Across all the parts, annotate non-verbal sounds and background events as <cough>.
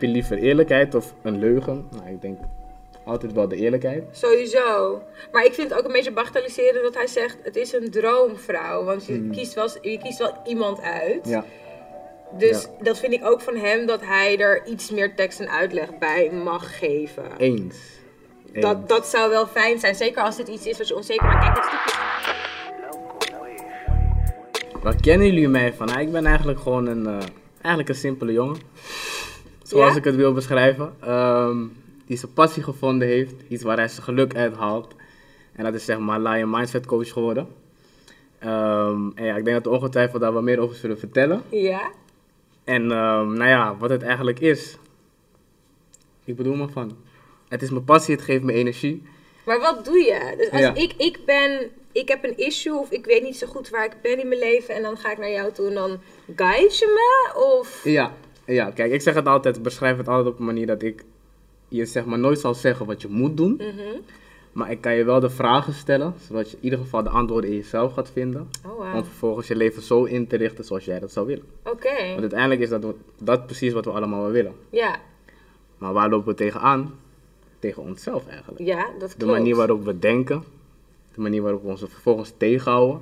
heb je liever eerlijkheid of een leugen? Nou, ik denk altijd wel de eerlijkheid. Sowieso. Maar ik vind het ook een beetje bagatelliseren dat hij zegt: het is een droomvrouw. Want je, kiest, wel, je kiest wel iemand uit. Ja, Dus Ja. dat vind ik ook van hem dat hij er iets meer tekst en uitleg bij mag geven. eens. Eens. Dat, dat zou wel fijn zijn. Zeker als dit iets is wat je onzeker maakt. Kijk, dit stukje. Waar kennen jullie mij van? Nou, ik ben eigenlijk gewoon een, eh, eigenlijk een simpele jongen. Zoals Ja? ik het wil beschrijven. Ehm, die zijn passie gevonden heeft. Iets waar hij zijn geluk uit haalt. En dat is zeg maar Lion Mindset Coach geworden. Ehm, en ja, ik denk dat we ongetwijfeld daar wat meer over zullen vertellen. Ja? En ehm, nou ja, wat het eigenlijk is. Ik bedoel maar van. Het is mijn passie, het geeft me energie. Maar wat doe je? Dus als Ja. ik, ik ben, ik heb een issue of ik weet niet zo goed waar ik ben in mijn leven en dan ga ik naar jou toe en dan guide je me? Of... Ja, ja, kijk, ik zeg het altijd, beschrijf het altijd op een manier dat ik je zeg maar nooit zal zeggen wat je moet doen. Mhm. Maar ik kan je wel de vragen stellen, zodat je in ieder geval de antwoorden in jezelf gaat vinden. Oh, Om vervolgens je leven zo in te richten zoals jij dat zou willen. Oké. Want uiteindelijk is dat, dat precies wat we allemaal wel willen. Ja. Maar waar lopen we tegenaan? Tegen onszelf eigenlijk. ja, dat klopt. De manier waarop we denken, de manier waarop we ons vervolgens tegenhouden.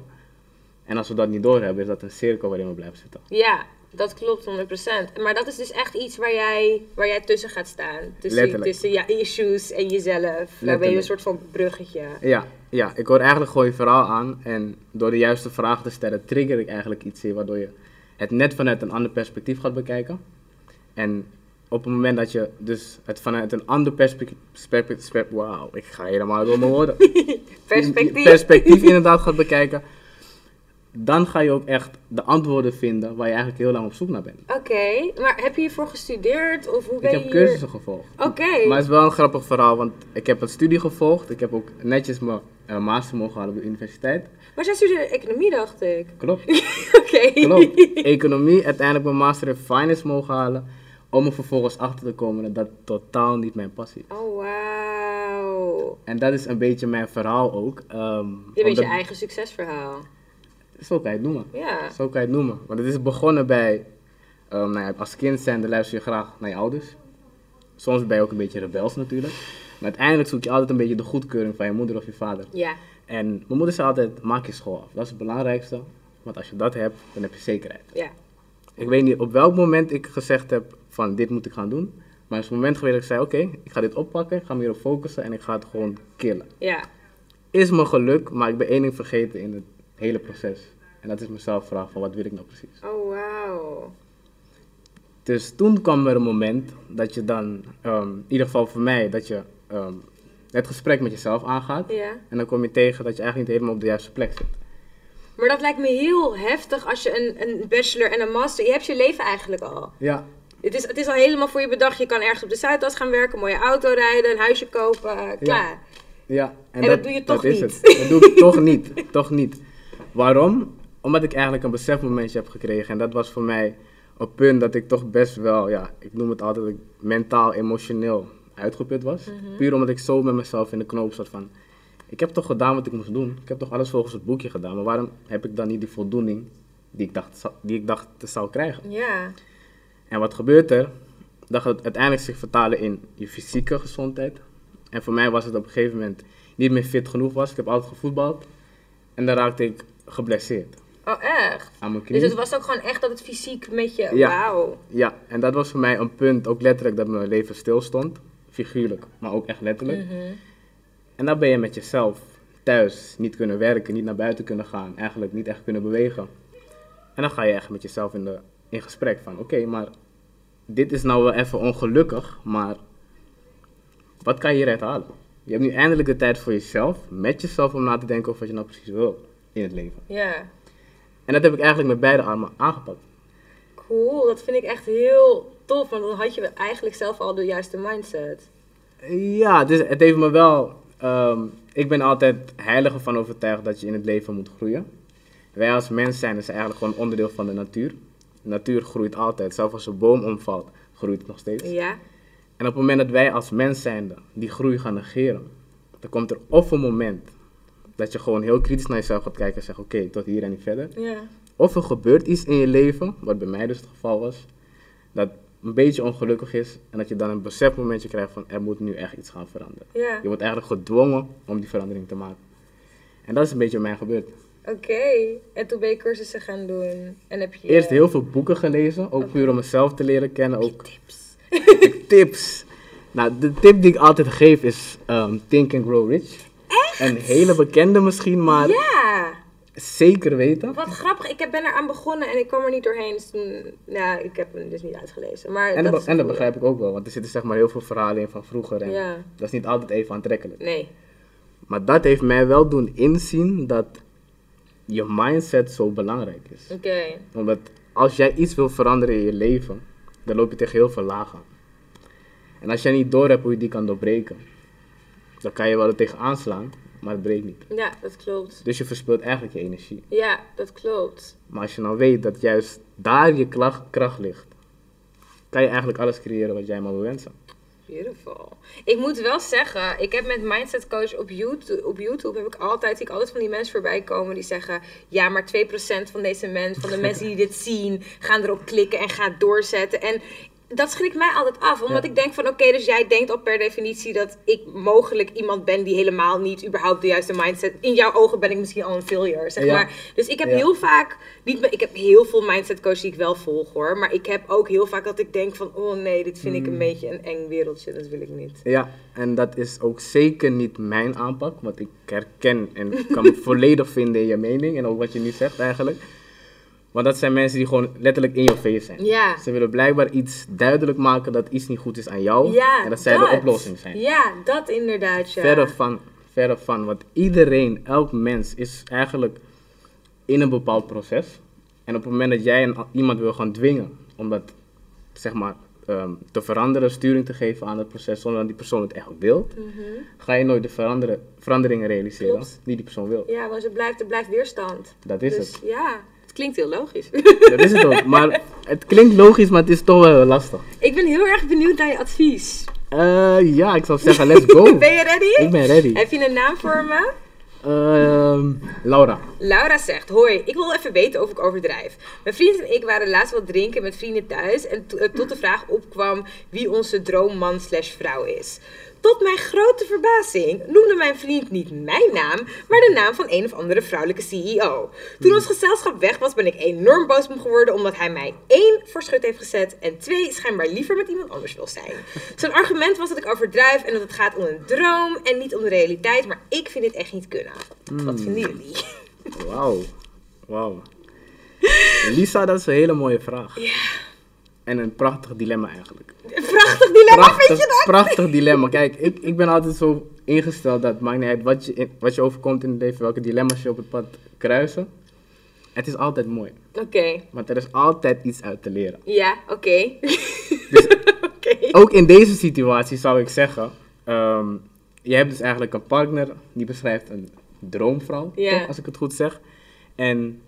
En als we dat niet doorhebben, is dat een cirkel waarin we blijven zitten. Ja, dat klopt 100%. Maar dat is dus echt iets waar jij, waar jij tussen gaat staan. Tussen, Letterlijk. tussen ja, issues en jezelf. Daar ben je een Letterlijk. soort van bruggetje. Ja, ja, ik hoor eigenlijk gewoon je verhaal aan. En door de juiste vragen te stellen, trigger ik eigenlijk iets in waardoor je het net vanuit een ander perspectief gaat bekijken. En op het moment dat je dus het vanuit een ander perspectief. perspectief Wauw, ik ga helemaal door mijn woorden. <laughs> Perspectief. perspectief inderdaad gaat bekijken. Dan ga je ook echt de antwoorden vinden waar je eigenlijk heel lang op zoek naar bent. Oké, maar heb je hiervoor gestudeerd? Of hoe ben Ik je heb hier- cursussen gevolgd. Oké. Maar het is wel een grappig verhaal, want ik heb een studie gevolgd. Ik heb ook netjes mijn eh, master mogen halen op de universiteit. Maar zij studeerde economie, dacht ik. Klopt. <laughs> Oké. Klopt. Economie, uiteindelijk mijn master in finance mogen halen. Om er vervolgens achter te komen dat dat totaal niet mijn passie is. Oh, wauw. En dat is een beetje mijn verhaal ook. ehm, Je bent je eigen succesverhaal. Zo kan je het noemen. Ja. Zo kan je het noemen. Want het is begonnen bij, ehm, nou ja, als kind zijnde luister je graag naar je ouders. Soms ben je ook een beetje rebels natuurlijk. Maar uiteindelijk zoek je altijd een beetje de goedkeuring van je moeder of je vader. Ja. En mijn moeder zei altijd, maak je school af. Dat is het belangrijkste. Want als je dat hebt, dan heb je zekerheid. Ja. Ik weet niet op welk moment ik gezegd heb van dit moet ik gaan doen. Maar er is een moment geweest dat ik zei, oké, ik ga dit oppakken, ik ga me hierop focussen en ik ga het gewoon killen. Ja. Is me geluk, maar ik ben één ding vergeten in het hele proces. En dat is mezelf vragen van wat wil ik nou precies. Oh, wauw. Dus toen kwam er een moment dat je dan, ehm, in ieder geval voor mij, dat je ehm, het gesprek met jezelf aangaat. Ja. En dan kom je tegen dat je eigenlijk niet helemaal op de juiste plek zit. Maar dat lijkt me heel heftig als je een, een bachelor en een master... Je hebt je leven eigenlijk al. Ja, Het is, het is al helemaal voor je bedacht. Je kan ergens op de Zuidas gaan werken, een mooie auto rijden, een huisje kopen, klaar. Ja, en, En dat doe je toch is niet. Het. Dat doe ik toch niet. <laughs> Toch niet. Waarom? Omdat ik eigenlijk een besefmomentje heb gekregen. En dat was voor mij een punt dat ik toch best wel, ja, ik noem het altijd, mentaal, emotioneel uitgeput was. Mhm. Puur omdat ik zo met mezelf in de knoop zat van, ik heb toch gedaan wat ik moest doen. Ik heb toch alles volgens het boekje gedaan. Maar waarom heb ik dan niet die voldoening die ik dacht, die ik dacht te zou krijgen? Ja. En wat gebeurt er? Dat gaat uiteindelijk zich vertalen in je fysieke gezondheid. En voor mij was het op een gegeven moment niet meer fit genoeg was. Ik heb altijd gevoetbald. En dan raakte ik geblesseerd Oh, echt? aan mijn knie. Dus het was ook gewoon echt dat het fysiek met je... Ja. Wauw. Ja, en dat was voor mij een punt, ook letterlijk, dat mijn leven stilstond. Figuurlijk, maar ook echt letterlijk. Mhm. En dan ben je met jezelf thuis niet kunnen werken, niet naar buiten kunnen gaan. Eigenlijk niet echt kunnen bewegen. En dan ga je echt met jezelf in, de, in gesprek van, oké, maar dit is nou wel even ongelukkig, maar wat kan je hieruit halen? Je hebt nu eindelijk de tijd voor jezelf, met jezelf om na te denken over wat je nou precies wil in het leven. Ja. En dat heb ik eigenlijk met beide armen aangepakt. Cool, dat vind ik echt heel tof. Want dan had je eigenlijk zelf al de juiste mindset. Ja, dus het heeft me wel. ehm, ik ben altijd heilig ervan overtuigd dat je in het leven moet groeien. Wij als mens zijn dus eigenlijk gewoon onderdeel van de natuur. De natuur groeit altijd. Zelfs als een boom omvalt, groeit het nog steeds. Ja. En op het moment dat wij als mens zijnde die groei gaan negeren, dan komt er of een moment dat je gewoon heel kritisch naar jezelf gaat kijken en zegt: Oké, tot hier en niet verder. Of er gebeurt iets in je leven, wat bij mij dus het geval was, dat een beetje ongelukkig is en dat je dan een besefmomentje krijgt van er moet nu echt iets gaan veranderen. Je wordt eigenlijk gedwongen om die verandering te maken. En dat is een beetje wat mij gebeurd. Oké. En toen ben je cursussen gaan doen. En heb je... Eerst heel veel boeken gelezen, ook puur om mezelf te leren kennen. Ook tips. <laughs> tips. Nou, de tip die ik altijd geef is um, Think and Grow Rich. Een hele bekende misschien, maar Ja. zeker weten. Wat grappig. Ik heb- ben eraan begonnen en ik kwam er niet doorheen. Dus toen... Nou, ik heb hem dus niet uitgelezen. Maar En dat dat, is en dat cool. begrijp ik ook wel, want er zitten zeg maar heel veel verhalen in van vroeger. En Ja. dat is niet altijd even aantrekkelijk. Nee. Maar dat heeft mij wel doen inzien dat je mindset zo belangrijk is. Oké. Omdat als jij iets wil veranderen in je leven, dan loop je tegen heel veel lagen. En als jij niet door hebt hoe je die kan doorbreken, dan kan je wel er tegen aanslaan, maar het breekt niet. Ja, dat klopt. Dus je verspilt eigenlijk je energie. Ja, dat klopt. Maar als je nou weet dat juist daar je klag- kracht ligt, kan je eigenlijk alles creëren wat jij maar wil wensen. Beautiful. Ik moet wel zeggen, ik heb met Mindset Coach op YouTube, op YouTube heb ik altijd, zie ik altijd van die mensen voorbij komen die zeggen, ja, maar 2% van deze mensen, van de mensen die dit zien, gaan erop klikken en gaan doorzetten. En dat schrikt mij altijd af, omdat Ja. ik denk van, oké, dus jij denkt al per definitie dat ik mogelijk iemand ben die helemaal niet überhaupt de juiste mindset, in jouw ogen ben ik misschien al een failure, zeg Ja. maar. Dus ik heb Ja. heel vaak, niet, ik heb heel veel mindset coaches die ik wel volg hoor, maar ik heb ook heel vaak dat ik denk van, oh nee, dit vind ik Hmm. een beetje een eng wereldje, dat wil ik niet. Ja, en dat is ook zeker niet mijn aanpak, want ik herken en kan me <laughs> volledig vinden in je mening en ook wat je nu zegt eigenlijk. Want dat zijn mensen die gewoon letterlijk in je face zijn. Ja. Ze willen blijkbaar iets duidelijk maken dat iets niet goed is aan jou Ja, en dat zij de oplossing zijn. Ja, dat inderdaad, ja. Verre van, verre van, want iedereen, elk mens is eigenlijk in een bepaald proces. En op het moment dat jij een, iemand wil gaan dwingen om dat, zeg maar, ehm, te veranderen, sturing te geven aan het proces, zonder dat die persoon het echt wil, Mhm. ga je nooit de veranderen, veranderingen realiseren Klopt. die die persoon wil. Ja, want er blijft, er blijft weerstand. Dat is dus het. ja, het klinkt heel logisch. <laughs> Dat is het ook. Maar het klinkt logisch, maar het is toch wel lastig. ik ben heel erg benieuwd naar je advies. Eh, ja, ik zou zeggen, let's go. <laughs> Ben je ready? Ik ben ready. Heb je een naam voor me? Ehm, Laura. Laura zegt, hoi, ik wil even weten of ik overdrijf. Mijn vriend en ik waren laatst wat drinken met vrienden thuis en eh, tot de vraag opkwam wie onze droomman slash vrouw is. Tot mijn grote verbazing noemde mijn vriend niet mijn naam, maar de naam van een of andere vrouwelijke CEO. Toen ons gezelschap weg was, ben ik enorm boos op hem geworden omdat hij mij één voor schut heeft gezet en twee schijnbaar liever met iemand anders wil zijn. Zijn argument was dat ik overdrijf en dat het gaat om een droom en niet om de realiteit, maar ik vind dit echt niet kunnen. Wat vinden jullie? Wauw. Wauw. Lisa, dat is een hele mooie vraag. Ja. En een prachtig dilemma eigenlijk. Een prachtig dilemma, vind Prachtig, je dat? prachtig dilemma. Kijk, ik, ik ben altijd zo ingesteld dat het maakt niet uit wat je, wat je overkomt in het leven, welke dilemma's je op het pad kruisen. Het is altijd mooi. Oké. Want er is altijd iets uit te leren. Ja, oké. Dus <laughs> Oké. ook in deze situatie zou ik zeggen, ehm, je hebt dus eigenlijk een partner die beschrijft een droomvrouw, toch, als ik het goed zeg. En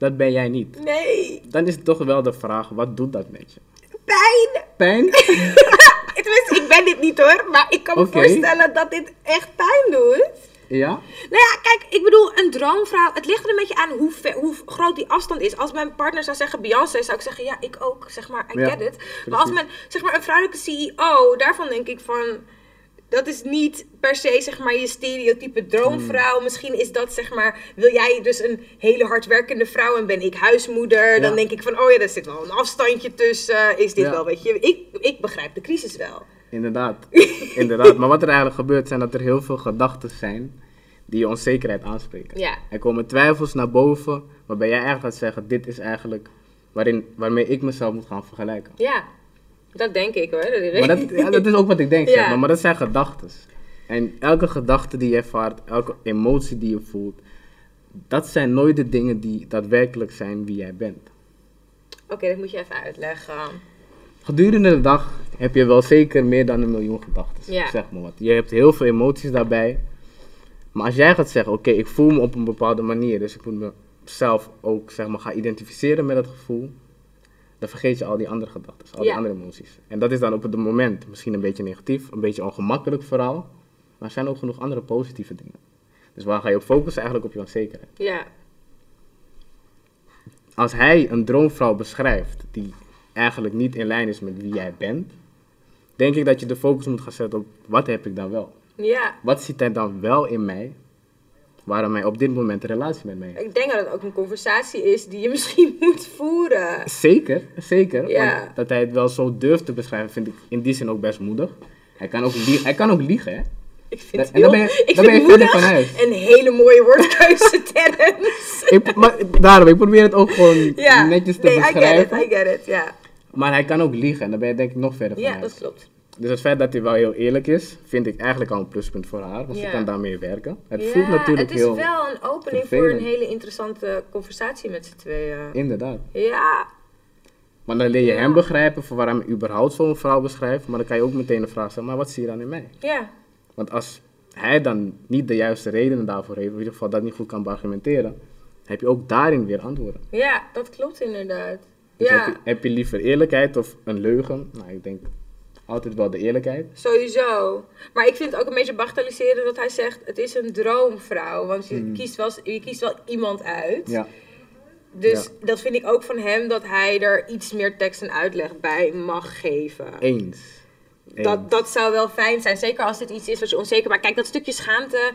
dat ben jij niet. Nee. Dan is het toch wel de vraag, wat doet dat met je? Pijn. Pijn? <laughs> Tenminste, ik ben dit niet hoor, maar ik kan me voorstellen dat dit echt pijn doet. ja? Nou ja, kijk, ik bedoel, een droomvrouw, het ligt er een beetje aan hoe, ver- hoe groot die afstand is. Als mijn partner zou zeggen Beyoncé, zou ik zeggen, ja, ik ook, zeg maar, I Ja, get it. Maar als mijn, zeg maar, een vrouwelijke CEO, daarvan denk ik van, dat is niet per se, zeg maar, je stereotype droomvrouw. Hmm. Misschien is dat, zeg maar, wil jij dus een hele hardwerkende vrouw en ben ik huismoeder. Dan denk ik van, oh ja, er zit wel een afstandje tussen. Is dit Ja. wel, weet je, ik, ik begrijp de crisis wel. Inderdaad. <laughs> Inderdaad. Maar wat er eigenlijk gebeurt, zijn dat er heel veel gedachten zijn die je onzekerheid aanspreken. Ja. Er komen twijfels naar boven, waarbij jij eigenlijk gaat zeggen, dit is eigenlijk waarin, waarmee ik mezelf moet gaan vergelijken. Ja, dat denk ik hoor. Dat Maar dat, ja, dat is ook wat ik denk, <laughs> Ja. zeg maar. Maar dat zijn gedachten. En elke gedachte die je ervaart, elke emotie die je voelt, dat zijn nooit de dingen die daadwerkelijk zijn wie jij bent. Oké, dat moet je even uitleggen. Gedurende de dag heb je wel zeker meer dan een miljoen gedachten. Ja. Zeg maar wat. Je hebt heel veel emoties daarbij. Maar als jij gaat zeggen, oké, ik voel me op een bepaalde manier, dus ik moet mezelf ook zeg maar, gaan identificeren met dat gevoel, dan vergeet je al die andere gedachten, al die Ja. andere emoties. En dat is dan op het moment misschien een beetje negatief, een beetje ongemakkelijk vooral, maar er zijn ook genoeg andere positieve dingen. Dus waar ga je op focussen? Eigenlijk op je onzekerheid. Ja, Als hij een droomvrouw beschrijft die eigenlijk niet in lijn is met wie jij bent, denk ik dat je de focus moet gaan zetten op wat heb ik dan wel. Ja, Wat ziet hij dan wel in mij, waarom hij op dit moment een relatie met mij heeft? ik denk dat het ook een conversatie is die je <laughs> misschien moet voeren. Zeker, zeker. Ja. Want dat hij het wel zo durft te beschrijven, vind ik in die zin ook best moedig. Hij kan ook, lie- hij kan ook liegen, hè? Ik vind, En dan ben je- heel- ik dan ben je verder moedig van huis. een hele mooie woordkeuze, <laughs> Terrence. Ik, maar, daarom, ik probeer het ook gewoon Ja, netjes te nee, I get beschrijven. it, I get it, ja. Maar hij kan ook liegen en dan ben je denk ik nog verder van Ja, huis. dat klopt. Dus het feit dat hij wel heel eerlijk is, vind ik eigenlijk al een pluspunt voor haar. Want Ja. ze kan daarmee werken. Het ja, voelt natuurlijk het is heel... wel een opening voor een hele interessante conversatie met z'n tweeën. Inderdaad. Ja, Maar dan leer je Ja. hem begrijpen voor waarom hij überhaupt zo'n vrouw beschrijft. Maar dan kan je ook meteen de vraag stellen, maar wat zie je dan in mij? ja, Want als hij dan niet de juiste redenen daarvoor heeft, of in ieder geval dat niet goed kan argumenteren, heb je ook daarin weer antwoorden. ja, dat klopt inderdaad. Dus ja, heb, je, heb je liever eerlijkheid of een leugen? Nou, ik denk altijd wel de eerlijkheid. sowieso. Maar ik vind het ook een beetje bagatelliseren dat hij zegt, het is een droomvrouw. Want je, Hmm. kiest, wel, je kiest wel iemand uit. Ja, Dus dat vind ik ook van hem, dat hij er iets meer tekst en uitleg bij mag geven. eens. Eens. Dat, dat zou wel fijn zijn. Zeker als dit iets is wat je onzeker maakt. Kijk, dat stukje schaamte.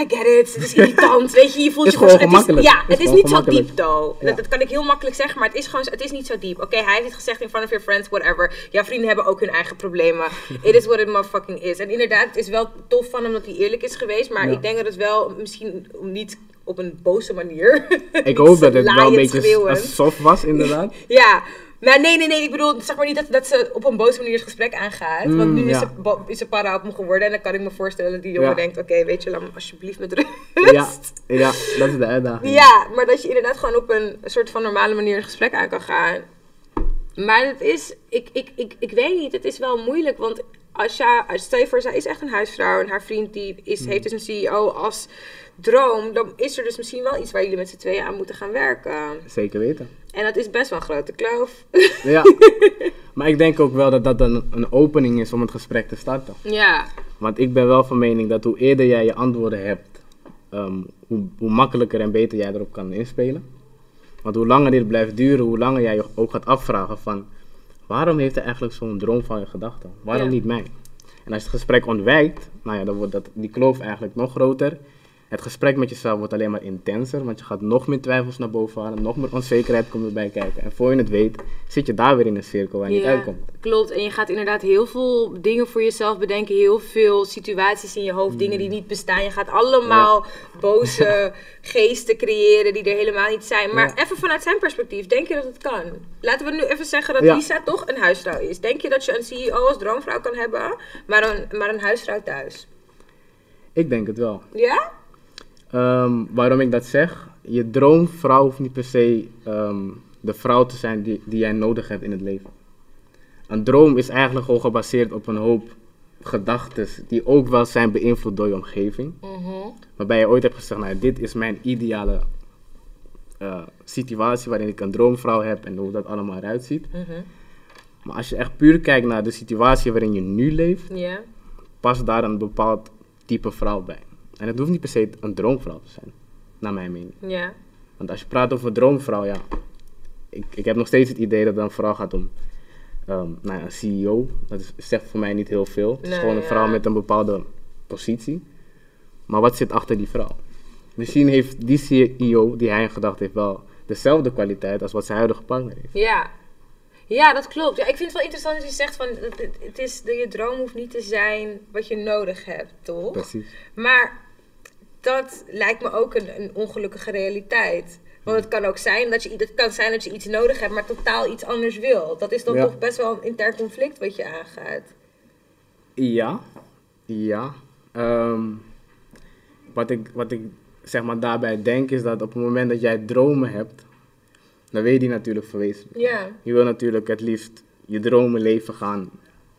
I get it. Het is irritant. Weet je, je voelt je gewoon het is. Ja, het is niet zo diep, though. Ja. Dat, dat kan ik heel makkelijk zeggen, maar het is gewoon het is niet zo diep. Oké, hij heeft het gezegd in front of your friends, whatever. Jouw vrienden hebben ook hun eigen problemen. it is what it motherfucking is. En inderdaad, het is wel tof van hem dat hij eerlijk is geweest. Maar Ja. ik denk dat het wel misschien niet op een boze manier. Ik hoop <laughs> dat het wel een beetje soft was, inderdaad. <laughs> Ja, maar nee, nee, nee. Ik bedoel, zeg maar niet dat, dat ze op een boze manier het gesprek aangaat. want Mm, nu is, ja. ze, is ze para op me geworden. En dan kan ik me voorstellen dat die jongen Ja. denkt... Oké, weet je, laat me alsjeblieft met rust. Ja, ja, dat is de uitdaging. Ja, maar dat je inderdaad gewoon op een soort van normale manier een gesprek aan kan gaan. Maar het is... Ik, ik, ik, ik weet niet, het is wel moeilijk. Want als je... Stel je voor, zij is echt een huisvrouw. En haar vriend die is, Hmm. heeft dus een CEO als droom. Dan is er dus misschien wel iets waar jullie met z'n tweeën aan moeten gaan werken. Zeker weten. En dat is best wel een grote kloof. <laughs> Ja. maar ik denk ook wel dat dat een, een opening is om het gesprek te starten. ja. Want ik ben wel van mening dat hoe eerder jij je antwoorden hebt, ehm, hoe, hoe makkelijker en beter jij erop kan inspelen. Want hoe langer dit blijft duren, hoe langer jij je ook gaat afvragen van... Waarom heeft hij eigenlijk zo'n droom van je gedachten? Waarom Ja. niet mij? En als je het gesprek ontwijkt, nou ja, dan wordt dat, die kloof eigenlijk nog groter. Het gesprek met jezelf wordt alleen maar intenser, want je gaat nog meer twijfels naar boven halen, nog meer onzekerheid komt erbij kijken. En voor je het weet, zit je daar weer in een cirkel waar je niet uitkomt. klopt. En je gaat inderdaad heel veel dingen voor jezelf bedenken. Heel veel situaties in je hoofd, dingen Hmm. die niet bestaan. Je gaat allemaal <laughs> boze geesten creëren die er helemaal niet zijn. Maar even vanuit zijn perspectief, denk je dat het kan? Laten we nu even zeggen dat. Lisa toch een huisvrouw is. Denk je dat je een CEO als droomvrouw kan hebben, maar een, maar een huisvrouw thuis? Ik denk het wel. Ja? Ehm, waarom ik dat zeg? Je droomvrouw hoeft niet per se ehm, de vrouw te zijn die, die jij nodig hebt in het leven. Een droom is eigenlijk gewoon gebaseerd op een hoop gedachten die ook wel zijn beïnvloed door je omgeving. Mhm. Waarbij je ooit hebt gezegd, nou, dit is mijn ideale eh, situatie waarin ik een droomvrouw heb en hoe dat allemaal eruit ziet. Mhm. Maar als je echt puur kijkt naar de situatie waarin je nu leeft, Ja. past daar een bepaald type vrouw bij. En het hoeft niet per se een droomvrouw te zijn, naar mijn mening. Ja. Want als je praat over droomvrouw, ja, ik, ik heb nog steeds het idee dat het dan vooral gaat om ehm, nou ja, een CEO. Dat is, zegt voor mij niet heel veel. Het is Nee, gewoon een ja. vrouw met een bepaalde positie. Maar wat zit achter die vrouw? Misschien heeft die CEO die hij in gedachten heeft wel dezelfde kwaliteit als wat zijn huidige partner heeft. Ja. Ja, dat klopt. Ja, ik vind het wel interessant dat je zegt van het, het- het is, je droom hoeft niet te zijn wat je nodig hebt, toch? Precies. Maar dat lijkt me ook een, een ongelukkige realiteit. Want het kan ook zijn dat je, het kan zijn dat je iets nodig hebt, maar totaal iets anders wil. Dat is dan Ja. toch best wel een intern conflict wat je aangaat. Ja, ja. Ehm, wat, ik, wat ik zeg maar daarbij denk is dat op het moment dat jij dromen hebt, dan wil je die natuurlijk verwezenlijken. Ja. Je wil natuurlijk het liefst je dromen leven gaan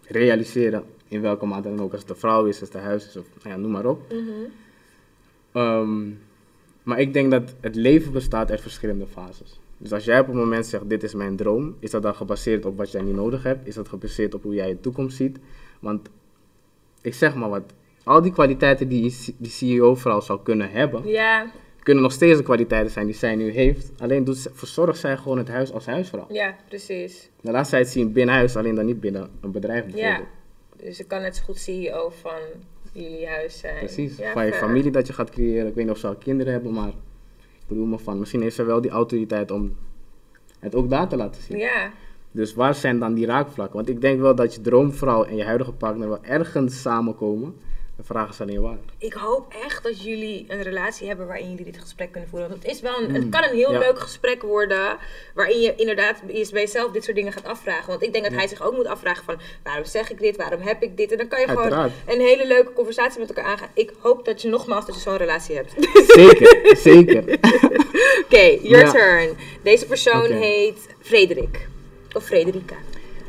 realiseren. In welke mate dan ook. Als het een vrouw is, als het een huis is, of nou ja, noem maar op. Mhm. Ehm, maar ik denk dat het leven bestaat uit verschillende fases. Dus als jij op een moment zegt, dit is mijn droom, is dat dan gebaseerd op wat jij nu nodig hebt? Is dat gebaseerd op hoe jij je toekomst ziet? Want ik zeg maar wat, al die kwaliteiten die die CEO-vrouw zou kunnen hebben, Ja. kunnen nog steeds de kwaliteiten zijn die zij nu heeft. Alleen doet verzorgt zij gewoon het huis als huisvrouw. Ja, precies. Dan laat zij het zien binnen huis, alleen dan niet binnen een bedrijf Ja. bijvoorbeeld. Dus ik kan net zo goed CEO van jullie huis zijn. Precies, Ja, van je familie dat je gaat creëren. Ik weet niet of ze al kinderen hebben, maar ik bedoel me van, misschien heeft ze wel die autoriteit om het ook daar te laten zien. Ja, Dus waar zijn dan die raakvlakken? Want ik denk wel dat je droomvrouw en je huidige partner wel ergens samenkomen. De vraag is alleen waar. ik hoop echt dat jullie een relatie hebben waarin jullie dit gesprek kunnen voeren. Want het, is wel een, het kan een heel Mm. ja. leuk gesprek worden waarin je inderdaad bij jezelf dit soort dingen gaat afvragen. Want ik denk dat hij zich ook moet afvragen van waarom zeg ik dit, waarom heb ik dit? En dan kan je gewoon een hele leuke conversatie met elkaar aangaan. Ik hoop dat je nogmaals dat je zo'n relatie hebt. Zeker, <laughs> zeker. Oké, your Ja. turn. Deze persoon heet Frederik. Of Frederica.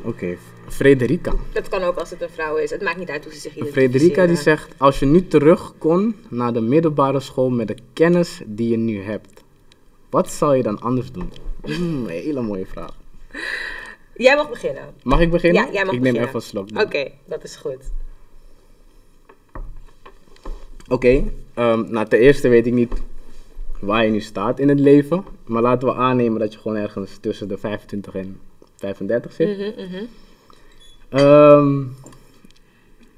Oké, Frederica. Dat kan ook als het een vrouw is. Het maakt niet uit hoe ze zich Frederica identificeren. die zegt, als je nu terug kon naar de middelbare school met de kennis die je nu hebt, wat zou je dan anders doen? Een hele mooie vraag. Jij mag beginnen. Mag ik beginnen? Ja, jij mag ik neem beginnen. even een slok. Oké, dat is goed. Oké, ehm, nou ten eerste weet ik niet waar je nu staat in het leven. Maar laten we aannemen dat je gewoon ergens tussen de 25 en 35 zit. Mhm. Ehm,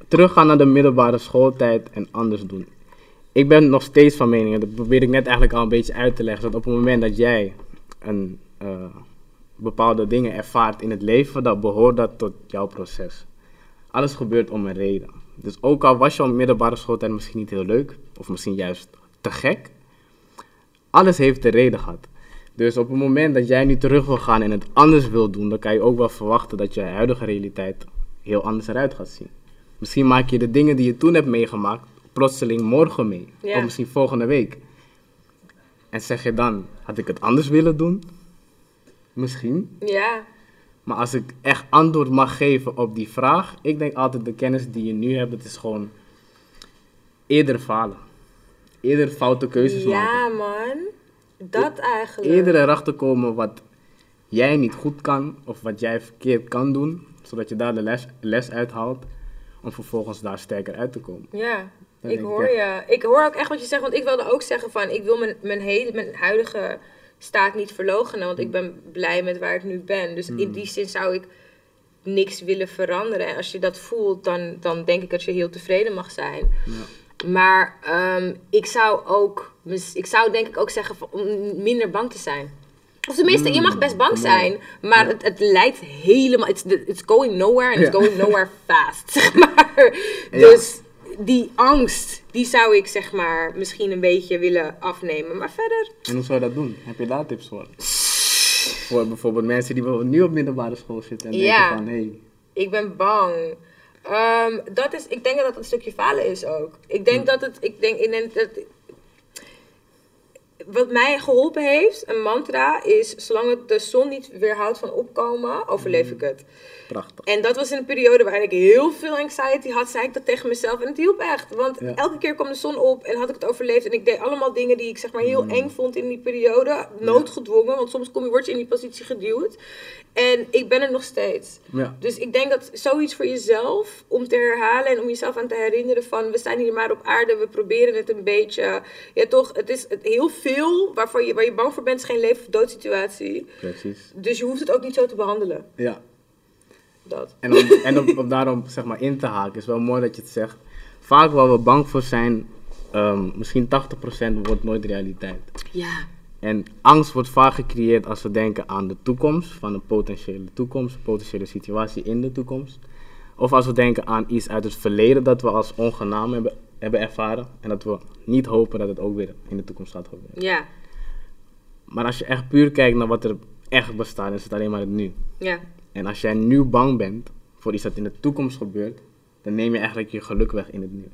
teruggaan naar de middelbare schooltijd en anders doen. Ik ben nog steeds van mening, en dat probeer ik net eigenlijk al een beetje uit te leggen, dat op het moment dat jij een, eh, bepaalde dingen ervaart in het leven, dan behoort dat tot jouw proces. Alles gebeurt om een reden. Dus ook al was jouw middelbare schooltijd misschien niet heel leuk, of misschien juist te gek, alles heeft een reden gehad. Dus op het moment dat jij nu terug wil gaan en het anders wil doen, dan kan je ook wel verwachten dat je huidige realiteit heel anders eruit gaat zien. Misschien maak je de dingen die je toen hebt meegemaakt, plotseling morgen mee. Ja. Of misschien volgende week. En zeg je dan, had ik het anders willen doen? Misschien. Ja, Maar als ik echt antwoord mag geven op die vraag, ik denk altijd de kennis die je nu hebt, het is gewoon eerder falen. Eerder foute keuzes maken. ja man. Dat eigenlijk. Eerder erachter komen wat jij niet goed kan of wat jij verkeerd kan doen, zodat je daar de les, les uithaalt om vervolgens daar sterker uit te komen. Ja, ik hoor je. Ik hoor ook echt wat je zegt, want ik wilde ook zeggen van, ik wil mijn, mijn, hele, mijn huidige staat niet verloochenen, want ik ben blij met waar ik nu ben. Dus in die zin zou ik niks willen veranderen. En als je dat voelt, dan, dan denk ik dat je heel tevreden mag zijn. Ja. Maar ehm, ik zou ook, mis- ik zou denk ik ook zeggen om minder bang te zijn. Of tenminste, je mag best bang mooi. zijn, maar het, het lijkt helemaal, it's, it's going nowhere and it's Ja. going nowhere <laughs> fast, <laughs> zeg maar. Ja. Dus die angst, die zou ik zeg maar misschien een beetje willen afnemen. Maar verder, En hoe zou je dat doen? Heb je daar tips voor? Voor bijvoorbeeld mensen die bijvoorbeeld nu op middelbare school zitten en Ja. denken van, hé, hey, ik ben bang. Ehm, dat is, ik denk dat dat een stukje falen is ook. Ik denk dat het, ik denk, ik denk dat, wat mij geholpen heeft, een mantra, is zolang het de zon niet weerhoudt van opkomen, overleef ik het. Prachtig. En dat was in een periode waarin ik heel veel anxiety had, zei ik dat tegen mezelf. En het hielp echt. Want Ja. elke keer kwam de zon op en had ik het overleefd. En ik deed allemaal dingen die ik zeg maar Mm. heel eng vond in die periode. Noodgedwongen, want soms kom je, word je in die positie geduwd. En ik ben er nog steeds. Ja, Dus ik denk dat zoiets voor jezelf, om te herhalen en om jezelf aan te herinneren van... we staan hier maar op aarde, we proberen het een beetje. Ja toch, het is het heel veel waarvan je, waar je bang voor bent, is geen leven- of doodsituatie. precies. Dus je hoeft het ook niet zo te behandelen. Ja, Dat. en, om, en om, om daarom zeg maar in te haken, is wel mooi dat je het zegt. Vaak waar we bang voor zijn, ehm, misschien 80% wordt nooit realiteit. Ja. En angst wordt vaak gecreëerd als we denken aan de toekomst, van een potentiële toekomst, een potentiële situatie in de toekomst. Of als we denken aan iets uit het verleden dat we als ongenaam hebben, hebben ervaren. En dat we niet hopen dat het ook weer in de toekomst gaat gebeuren. Ja. Maar als je echt puur kijkt naar wat er echt bestaat, is het alleen maar het nu. Ja. En als jij nu bang bent voor iets dat in de toekomst gebeurt, dan neem je eigenlijk je geluk weg in het nu.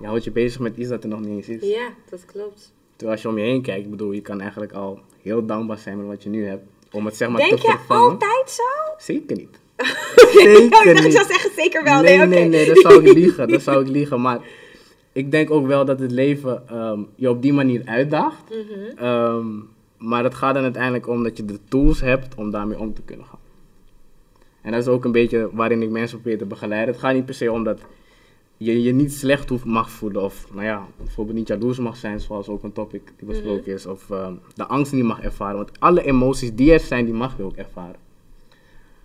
Je houdt je bezig met iets dat er nog niet eens is. Ja, dat klopt. Terwijl als je om je heen kijkt, ik bedoel, je kan eigenlijk al heel dankbaar zijn met wat je nu hebt. Om het zeg maar Denk te je vervangen. altijd zo? Zeker niet. <laughs> Oh, ik niet. zou zeggen zeker wel. nee, Nee, nee, nee, dat zou ik liegen. Dat zou ik <laughs> liegen. Maar ik denk ook wel dat het leven ehm, je op die manier uitdaagt. Mhm. Ehm, maar het gaat dan uiteindelijk om dat je de tools hebt om daarmee om te kunnen gaan. En dat is ook een beetje waarin ik mensen probeer te begeleiden. Het gaat niet per se om dat je je niet slecht hoeft mag voelen of nou ja, bijvoorbeeld niet jaloers mag zijn, zoals ook een topic die besproken is, of ehm, de angst niet mag ervaren. Want alle emoties die er zijn, die mag je ook ervaren.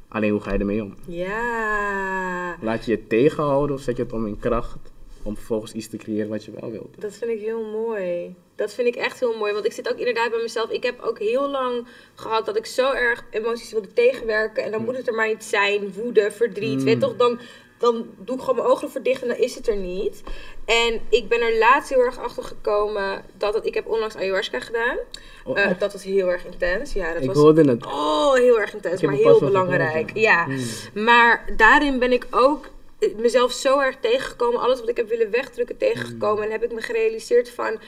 Alleen hoe ga je ermee om? Ja, Laat je je tegenhouden of zet je het om in kracht om vervolgens iets te creëren wat je wel wilt? dat vind ik heel mooi. Dat vind ik echt heel mooi. Want ik zit ook inderdaad bij mezelf. Ik heb ook heel lang gehad dat ik zo erg emoties wilde tegenwerken. En dan moet het er maar niet zijn. Woede, verdriet. Mm. Weet toch? Dan, dan doe ik gewoon mijn ogen ervoor dicht en dan is het er niet. En ik ben er laatst heel erg achter gekomen dat het, ik heb onlangs ayahuasca gedaan. Oh, echt? dat was heel erg intens. Ja, dat ik was hoorde het. Oh, heel erg intens, Ik maar heel belangrijk. Ja, Hmm. maar daarin ben ik ook mezelf zo erg tegengekomen. Alles wat ik heb willen wegdrukken tegengekomen. Hmm. En heb ik me gerealiseerd van...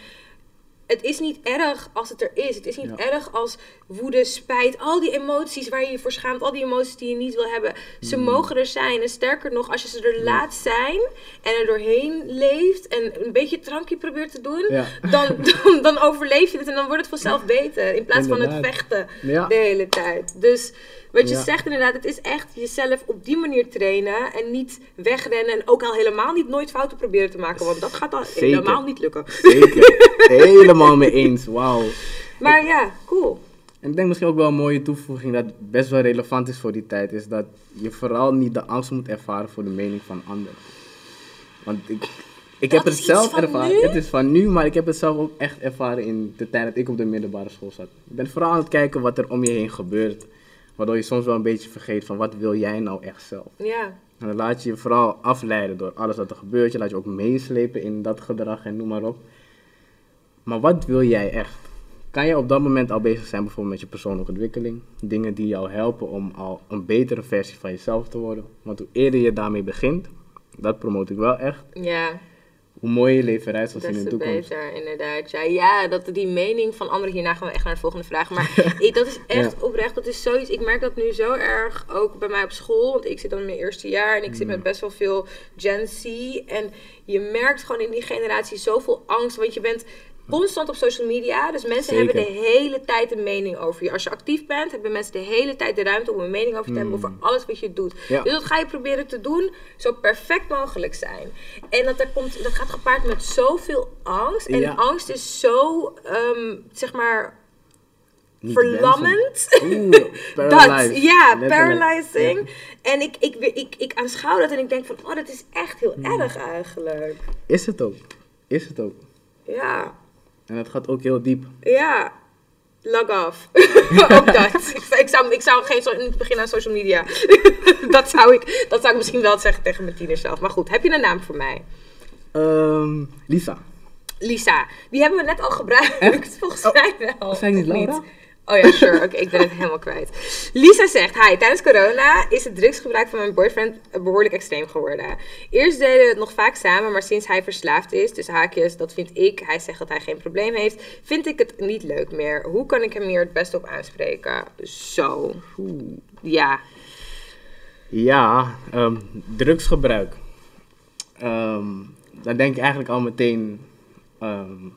Het is niet erg als het er is. Het is niet Ja. erg als woede, spijt, al die emoties waar je je voor schaamt, al die emoties die je niet wil hebben. Ze Hmm. mogen er zijn. En sterker nog, als je ze er laat zijn en er doorheen leeft en een beetje drankje probeert te doen, Ja. dan, <laughs> dan, dan overleef je het en dan wordt het vanzelf beter. In plaats van het vechten Ja. de hele tijd. Dus wat je zegt inderdaad, het is echt jezelf op die manier trainen en niet wegrennen en ook al helemaal niet nooit fouten proberen te maken, want dat gaat al Zeker. helemaal niet lukken. Zeker. <laughs> Helemaal mee eens. Wauw. Maar ja, cool. En ik denk misschien ook wel een mooie toevoeging dat best wel relevant is voor die tijd, is dat je vooral niet de angst moet ervaren voor de mening van anderen. Want ik, ik heb het zelf ervaren. nu? Het is van nu, maar ik heb het zelf ook echt ervaren in de tijd dat ik op de middelbare school zat. Je bent vooral aan het kijken wat er om je heen gebeurt. Waardoor je soms wel een beetje vergeet van wat wil jij nou echt zelf. Ja, En dan laat je je vooral afleiden door alles wat er gebeurt. Je laat je ook meeslepen in dat gedrag en noem maar op. Maar wat wil jij echt? Kan je op dat moment al bezig zijn bijvoorbeeld met je persoonlijke ontwikkeling? Dingen die jou helpen om al een betere versie van jezelf te worden. Want hoe eerder je daarmee begint, dat promote ik wel echt, ja. hoe mooier je leven eruit zal zien in de toekomst. beter, inderdaad. Ja, ja, dat die mening van anderen, hierna gaan we echt naar de volgende vraag. Maar <laughs> ik, dat is echt oprecht, dat is zoiets. Ik merk dat nu zo erg, ook bij mij op school. Want ik zit dan in mijn eerste jaar en ik zit met best wel veel Gen Z. En je merkt gewoon in die generatie zoveel angst, want je bent constant op social media. Dus mensen Zeker. hebben de hele tijd een mening over je. Als je actief bent, hebben mensen de hele tijd de ruimte om een mening over te hebben over alles wat je doet. Ja. Dus dat ga je proberen te doen zo perfect mogelijk zijn. En dat, er komt, dat gaat gepaard met zoveel angst. En Ja. angst is zo, ehm, zeg maar, Niet verlammend. Oeh, <laughs> Dat, ja, paralyzing. En ik, ik, ik, ik, aanschouw dat en ik denk van, oh, dat is echt heel erg eigenlijk. Is het ook. Is het ook. Ja, En het gaat ook heel diep. ja. Log off. <laughs> <laughs> Ook dat. Ik, zou- ik, zou, ik zou geen, niet beginnen aan social media. <laughs> dat, zou ik, dat zou ik misschien wel zeggen tegen mijn tiener zelf. Maar goed, heb je een naam voor mij? Ehm, Lisa. Lisa. Die hebben we net al gebruikt. Volgens Oh, mij wel. ik niet Laura? Oh ja, sure. Oké, ik ben het helemaal kwijt. Lisa zegt, hi, tijdens corona is het drugsgebruik van mijn boyfriend behoorlijk extreem geworden. Eerst deden we het nog vaak samen, maar sinds hij verslaafd is, dus haakjes, dat vind ik, hij zegt dat hij geen probleem heeft, vind ik het niet leuk meer. Hoe kan ik hem hier het beste op aanspreken? Zo. Ja. Ja, ehm, drugsgebruik. Ehm, dan denk ik eigenlijk al meteen. ehm,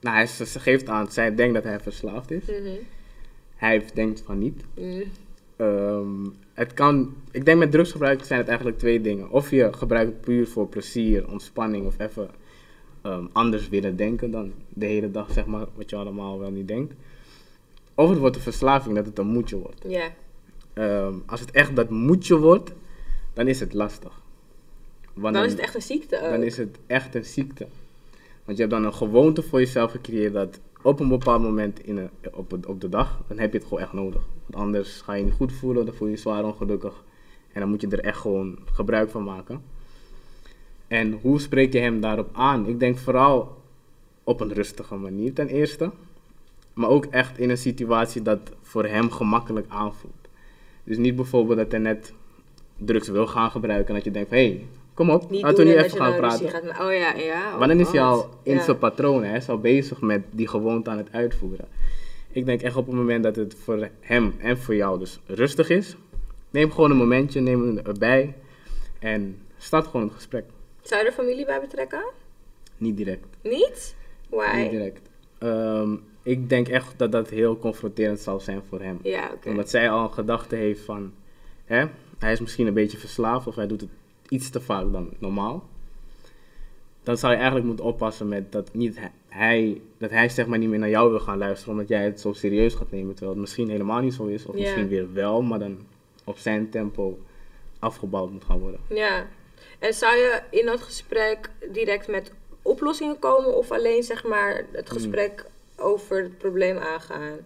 nou, hij ze- ze geeft aan, zij denkt dat hij verslaafd is. Mhm. Hij denkt van niet. Mm. Ehm, het kan, ik denk met drugsgebruik zijn het eigenlijk twee dingen. Of je gebruikt het puur voor plezier, ontspanning of even ehm, anders willen denken dan de hele dag, zeg maar, wat je allemaal wel niet denkt. Of het wordt een verslaving, dat het een moedje wordt. Ja. Ehm, als het echt dat moedje wordt, dan is het lastig. Want Dan is het echt een ziekte ook. dan is het echt een ziekte. Want je hebt dan een gewoonte voor jezelf gecreëerd dat op een bepaald moment in op, op de dag, dan heb je het gewoon echt nodig. Want anders ga je niet goed voelen, dan voel je je zwaar ongelukkig. En dan moet je er echt gewoon gebruik van maken. En hoe spreek je hem daarop aan? Ik denk vooral op een rustige manier ten eerste. Maar ook echt in een situatie dat voor hem gemakkelijk aanvoelt. Dus niet bijvoorbeeld dat hij net drugs wil gaan gebruiken en dat je denkt van hey, kom op, Niet laten we nu en even gaan nou praten. Gaat oh ja, ja. Maar dan is hij oh al in Ja. zijn patroon, hij is al bezig met die gewoonte aan het uitvoeren. Ik denk echt op het moment dat het voor hem en voor jou dus rustig is, neem gewoon een momentje, neem hem erbij en start gewoon het gesprek. Zou je er familie bij betrekken? Niet direct. Niet? Why? Niet direct. Ehm, ik denk echt dat dat heel confronterend zal zijn voor hem. Ja. Omdat zij al een gedachte heeft van, hè, hij is misschien een beetje verslaafd of hij doet het iets te vaak dan normaal. dan zou je eigenlijk moeten oppassen met dat niet hij- dat hij zeg maar niet meer naar jou wil gaan luisteren, omdat jij het zo serieus gaat nemen, terwijl het misschien helemaal niet zo is, of misschien weer wel, maar dan op zijn tempo afgebouwd moet gaan worden. Ja. En zou je in dat gesprek direct met oplossingen komen of alleen zeg maar Hmm. het gesprek over het probleem aangaan?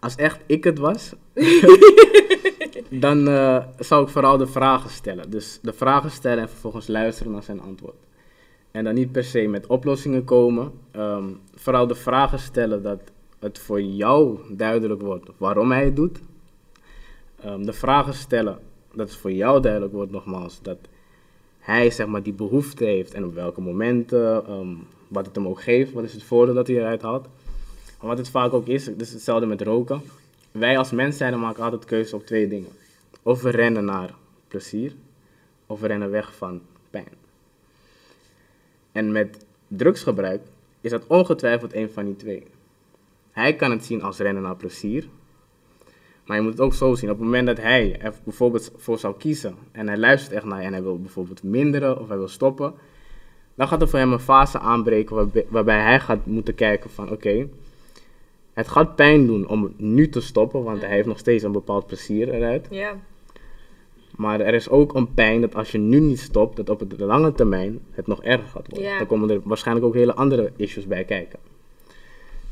Als echt ik het was, <laughs> dan eh, zou ik vooral de vragen stellen. Dus de vragen stellen en vervolgens luisteren naar zijn antwoord. En dan niet per se met oplossingen komen. Ehm, vooral de vragen stellen dat het voor jou duidelijk wordt waarom hij het doet. Ehm, de vragen stellen dat het voor jou duidelijk wordt, nogmaals, dat hij zeg maar die behoefte heeft en op welke momenten, ehm, wat het hem ook geeft, wat is het voordeel dat hij eruit haalt. Maar wat het vaak ook is, dus hetzelfde met roken. Wij als mens zijn maken altijd keuze op twee dingen. Of we rennen naar plezier, of we rennen weg van pijn. En met drugsgebruik is dat ongetwijfeld een van die twee. Hij kan het zien als rennen naar plezier. Maar je moet het ook zo zien. Op het moment dat hij er bijvoorbeeld voor zou kiezen en hij luistert echt naar en hij wil bijvoorbeeld minderen of hij wil stoppen, dan gaat er voor hem een fase aanbreken waarbij hij gaat moeten kijken van oké, het gaat pijn doen om nu te stoppen, want hij heeft nog steeds een bepaald plezier eruit. Ja. Maar er is ook een pijn dat als je nu niet stopt, dat op de lange termijn het nog erger gaat worden. Ja. Dan komen er waarschijnlijk ook hele andere issues bij kijken.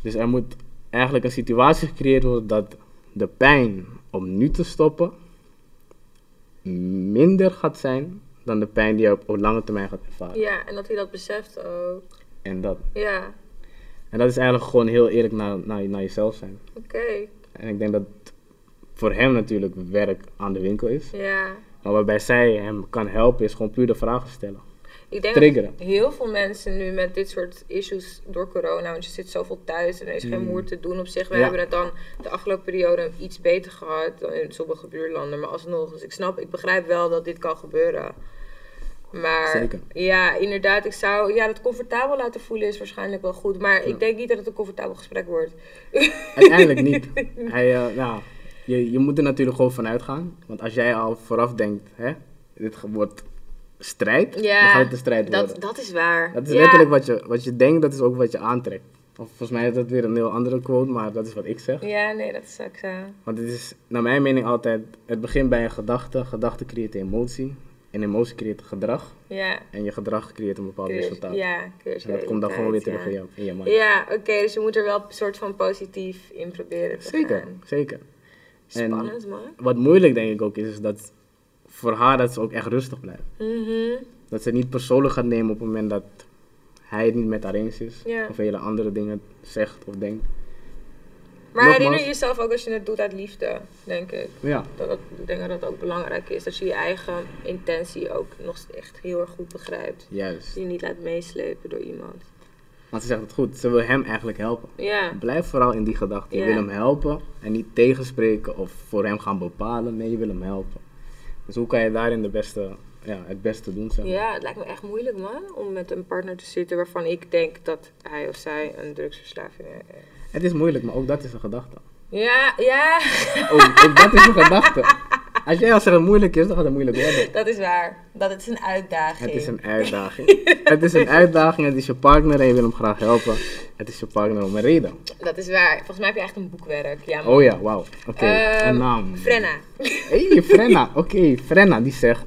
Dus er moet eigenlijk een situatie gecreëerd worden dat de pijn om nu te stoppen minder gaat zijn dan de pijn die je op, op lange termijn gaat ervaren. Ja, en dat hij dat beseft ook. En, dat, Ja, en dat is eigenlijk gewoon heel eerlijk naar, naar, naar jezelf zijn. oké. En ik denk dat voor hem natuurlijk werk aan de winkel is. Ja. Maar waarbij zij hem kan helpen is gewoon puur de vragen stellen. Ik denk Triggeren. dat heel veel mensen nu met dit soort issues door corona, want je zit zoveel thuis en er is geen Mm. moer te doen op zich. We Ja. hebben het dan de afgelopen periode iets beter gehad dan in sommige buurlanden, maar alsnog. Dus ik snap, ik begrijp wel dat dit kan gebeuren. Maar Zeker. ja, inderdaad, ik zou, ja, dat comfortabel laten voelen is waarschijnlijk wel goed. Maar Ja. ik denk niet dat het een comfortabel gesprek wordt. Uiteindelijk niet. <laughs> Hij, nou, je, je moet er natuurlijk gewoon vanuit gaan. Want als jij al vooraf denkt, hè, dit wordt strijd, Ja, dan gaat het een strijd Dat, worden. dat is waar. Dat is Ja. letterlijk wat je, wat je denkt, dat is ook wat je aantrekt. Of volgens mij is dat weer een heel andere quote, maar dat is wat ik zeg. Ja, nee, dat is ook zo. Want het is naar mijn mening altijd, het begint bij een gedachte. Gedachte creëert emotie. En emotie creëert gedrag. Ja. En je gedrag creëert een bepaald resultaat. Ja, en dat komt dan gewoon weer terug ja. in je, in je mind. Ja, oké, dus je moet er wel een soort van positief in proberen te Zeker, gaan. zeker. En- Spannend, man. Wat moeilijk denk ik ook is, is dat voor haar dat ze ook echt rustig blijft. Mhm. Dat ze het niet persoonlijk gaat nemen op het moment dat hij het niet met haar eens is. Ja. Of hele andere dingen zegt of denkt. Maar Nogmaals- herinner jezelf ook als je het doet uit liefde, denk ik. Ja, Dat, dat, ik denk dat dat ook belangrijk is. Dat je je eigen intentie ook nog echt heel erg goed begrijpt. juist. Je niet laat meeslepen door iemand. Want ze zegt het goed, ze wil hem eigenlijk helpen. Ja, Blijf vooral in die gedachte. Je Ja. wil hem helpen en niet tegenspreken of voor hem gaan bepalen. Nee, je wil hem helpen. Dus hoe kan je daarin de beste, ja, het beste doen? Zeg maar? ja, het lijkt me echt moeilijk, man. Om met een partner te zitten waarvan ik denk dat hij of zij een drugsverslaving heeft. Het is moeilijk, maar ook dat is een gedachte. Ja, ja, Ook, ook dat is een gedachte. Als jij al zegt dat het moeilijk is, dan gaat het moeilijk worden. dat is waar. Dat het is een uitdaging. Het is een uitdaging. het is een uitdaging, het is je partner en je wil hem graag helpen. Het is je partner om een reden. Dat is waar. Volgens mij heb je echt een boekwerk. Ja. Oh ja, wauw. Oké, Ehm, een naam. Frenna. Hey, Frenna. Oké, Frenna die zegt...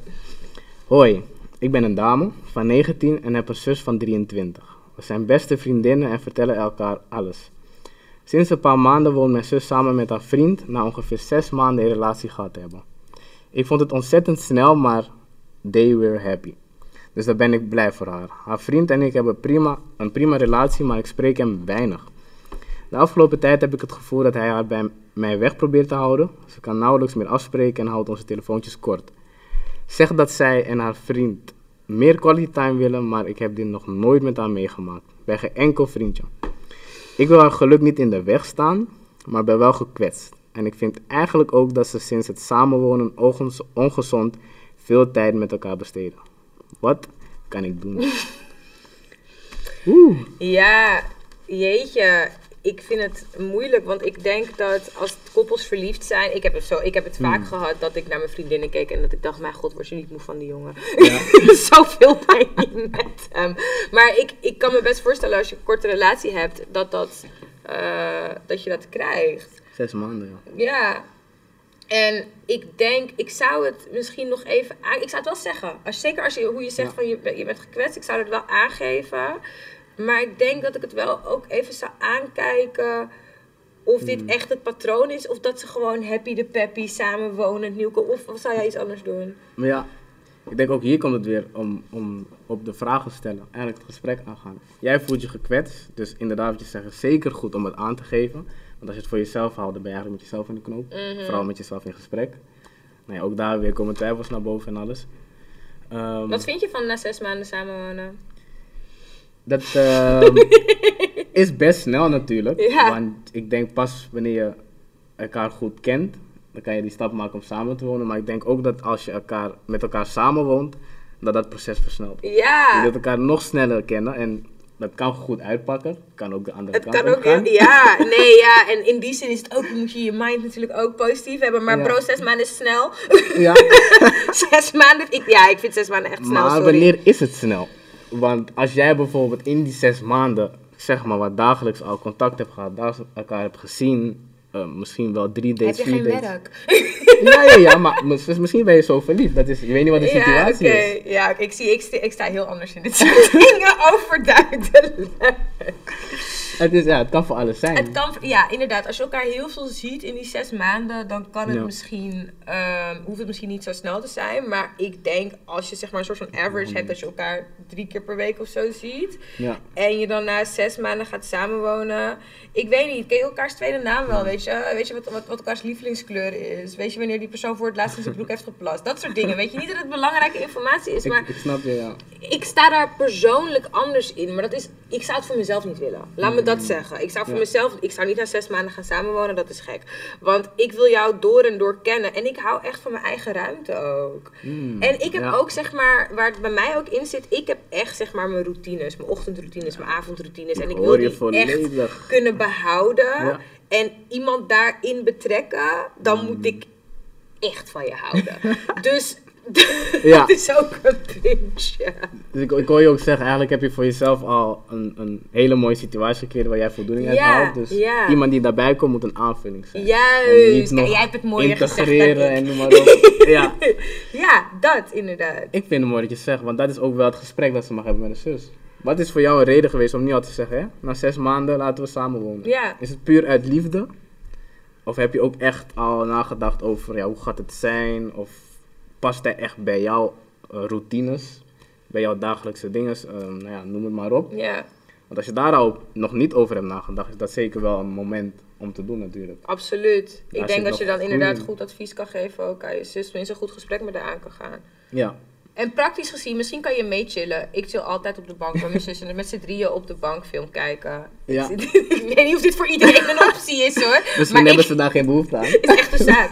Hoi, ik ben een dame van 19 en heb een zus van 23. We zijn beste vriendinnen en vertellen elkaar alles. Sinds een paar maanden woont mijn zus samen met haar vriend na ongeveer 6 maanden een relatie gehad te hebben. Ik vond het ontzettend snel, maar they were happy. Dus daar ben ik blij voor haar. Haar vriend en ik hebben prima, een prima relatie, maar ik spreek hem weinig. De afgelopen tijd heb ik het gevoel dat hij haar bij mij weg probeert te houden. Ze kan nauwelijks meer afspreken en houdt onze telefoontjes kort. Zeg dat zij en haar vriend meer quality time willen, maar ik heb dit nog nooit met haar meegemaakt. Bij geen enkel vriendje. Ik wil haar geluk niet in de weg staan, maar ben wel gekwetst. En ik vind eigenlijk ook dat ze sinds het samenwonen ongezond veel tijd met elkaar besteden. Wat kan ik doen? <laughs> Oeh, Ja, jeetje. Ik vind het moeilijk, want ik denk dat als koppels verliefd zijn, ik heb het, zo, ik heb het vaak Hmm. gehad dat ik naar mijn vriendinnen keek en dat ik dacht, mijn god, word je niet moe van die jongen. Ja. <laughs> Zoveel pijn met hem. Maar ik, ik kan me best voorstellen als je een korte relatie hebt, dat, dat, eh, dat je dat krijgt. Zes maanden, ja. Ja. En ik denk, ik zou het misschien nog even aan... Ik zou het wel zeggen. Als, zeker als je, hoe je zegt Ja. van je, je bent gekwetst. Ik zou het wel aangeven. Maar ik denk dat ik het wel ook even zou aankijken... Of dit Hmm. echt het patroon is. Of dat ze gewoon happy de peppy samenwonen. Nieuwke. Of, of zou jij iets anders doen? Maar ja, ik denk ook hier komt het weer om, om op de vragen stellen, eigenlijk het gesprek aangaan. Jij voelt je gekwetst, dus inderdaad wat je zegt, is zeker goed om het aan te geven. Want als je het voor jezelf houdt, dan ben je eigenlijk met jezelf in de knoop. Mhm. Vooral met jezelf in gesprek. Nou ja, ook daar weer komen twijfels naar boven en alles. Ehm, Wat vind je van na zes maanden samenwonen? Dat ehm, <laughs> is best snel natuurlijk. Ja. Want ik denk pas wanneer je elkaar goed kent, dan kan je die stap maken om samen te wonen. Maar ik denk ook dat als je elkaar, met elkaar samenwoont, dat dat proces versnelt. Je Ja. wilt elkaar nog sneller kennen en dat kan goed uitpakken. Kan ook de andere Het kant kan ook, gaan. ja, <laughs> nee, ja. En in die zin is het ook, moet je je mind natuurlijk ook positief hebben. Maar Ja. bro, zes maanden is snel. Ja, <laughs> zes maanden, ik, ja, ik vind zes maanden echt snel, maar sorry. wanneer is het snel? Want als jij bijvoorbeeld in die zes maanden, zeg maar wat dagelijks al contact hebt gehad, daar elkaar hebt gezien, eh, misschien wel drie Heb dates, je vier geen dates. werk? Ja, ja, ja, maar <laughs> mis- misschien ben je zo verliefd. Dat is, je weet niet wat de Ja, situatie oké. is. Ja, ik, zie, ik, sta, ik sta heel anders in dit soort <laughs> dingen overduidelijk. Het, is, ja, het kan voor alles zijn. Het kan, ja, inderdaad. Als je elkaar heel veel ziet in die zes maanden, dan kan het Ja. misschien, ehm, hoeft het misschien niet zo snel te zijn. Maar ik denk, als je zeg maar een soort van average hebt, dat je elkaar drie keer per week of zo ziet. Ja. En je dan na zes maanden gaat samenwonen. Ik weet niet, ken je elkaars tweede naam wel? Weet je, weet je wat, wat, wat elkaars lievelingskleur is? Weet je wanneer die persoon voor het laatst in zijn broek heeft geplast? Dat soort dingen. Weet je niet dat het belangrijke informatie is, maar Ik, ik snap je, ja. ik sta daar persoonlijk anders in. Maar dat is, ik zou het voor mezelf niet willen. Laat me dat zeggen. Ik zou voor Mm. Ja. mezelf, ik zou niet na zes maanden gaan samenwonen. Dat is gek. Want ik wil jou door en door kennen. En ik hou echt van mijn eigen ruimte ook. Mm, En ik heb ja. ook, zeg maar, waar het bij mij ook in zit, ik heb echt, zeg maar, mijn routines. Mijn ochtendroutines, mijn avondroutines. En ik wil die echt kunnen behouden. En iemand daarin betrekken, dan moet ik echt van je houden. <laughs> dus Ja. <laughs> dat is ook een puntje. Dus ik, ik hoor je ook zeggen, eigenlijk heb je voor jezelf al een, een hele mooie situatie gecreëerd waar jij voldoening uit Ja, haalt. Dus ja. iemand die daarbij komt moet een aanvulling zijn. Juist. niet En jij hebt het mooier gezegd en maar op. <laughs> ja, Ja, dat inderdaad. ik vind het mooi dat je zegt, want dat is ook wel het gesprek dat ze mag hebben met een zus. Wat is voor jou een reden geweest om nu al te zeggen, hè? na zes maanden laten we samenwonen? Ja. Is het puur uit liefde? Of heb je ook echt al nagedacht over ja, hoe gaat het zijn? Of past hij echt bij jouw eh, routines? Bij jouw dagelijkse dingen? Ehm, nou ja, noem het maar op. Ja, Want als je daar al nog niet over hebt nagedacht, is dat zeker wel een moment om te doen natuurlijk. absoluut. Ik denk dat je dan inderdaad goed advies kan geven ook aan je zus. Tenminste, een goed gesprek met haar aan kan gaan. Ja, En praktisch gezien, misschien kan je mee chillen. Ik chill altijd op de bank bij mijn zus en <laughs> met z'n drieën op de bank film kijken. Ja. <laughs> Ik, weet niet of dit voor iedereen een optie is hoor. <laughs> misschien maar hebben ik, ze daar geen behoefte aan. is echt een zaak.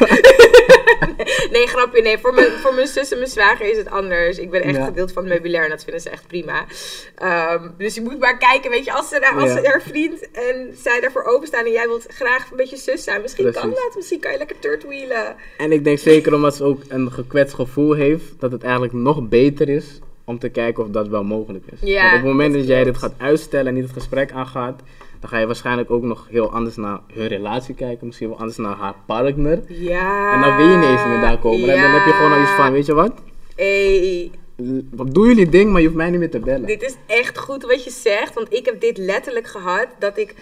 <laughs> nee, grapje. Nee, voor mijn, voor mijn zus en mijn zwager is het anders. Ik ben echt Ja. gedeelte van het meubilair en dat vinden ze echt prima. Ehm, dus je moet maar kijken, weet je, als ze, als Ja. ze haar vriend en zij daarvoor openstaan en jij wilt graag een beetje zus zijn, misschien kan dat. Misschien kan je lekker turtwheelen. En ik denk zeker omdat ze ook een gekwetst gevoel heeft, dat het eigenlijk nog beter is om te kijken of dat wel mogelijk is. Ja, Want op het moment dat dat, jij dit gaat uitstellen en niet het gesprek aangaat, dan ga je waarschijnlijk ook nog heel anders naar hun relatie kijken, misschien wel anders naar haar partner. Ja. En dan wil je niet eens meer daar komen. En dan heb je gewoon al iets van, weet je wat? Hey, L- Doe jullie ding, maar je hoeft mij niet meer te bellen. dit is echt goed wat je zegt. Want ik heb dit letterlijk gehad. Dat ik,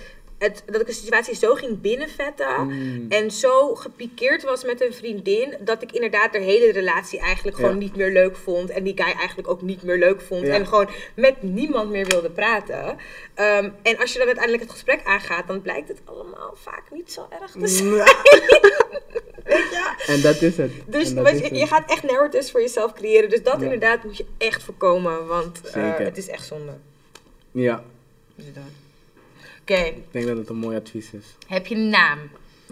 het, dat ik een situatie zo ging binnenvetten. Mm. En zo gepikeerd was met een vriendin. Dat ik inderdaad de hele relatie eigenlijk gewoon Ja. niet meer leuk vond. En die guy eigenlijk ook niet meer leuk vond. Ja. En gewoon met niemand meer wilde praten. Ehm, en als je dan uiteindelijk het gesprek aangaat. Dan blijkt het allemaal vaak niet zo erg te zijn. <laughs> Weet je? En dat is het. Dus je, gaat echt narratives voor jezelf creëren. Dus dat inderdaad moet je echt voorkomen. Want eh, het is echt zonde. Ja, Dus dat. Oké, ik denk dat het een mooi advies is. heb je een naam?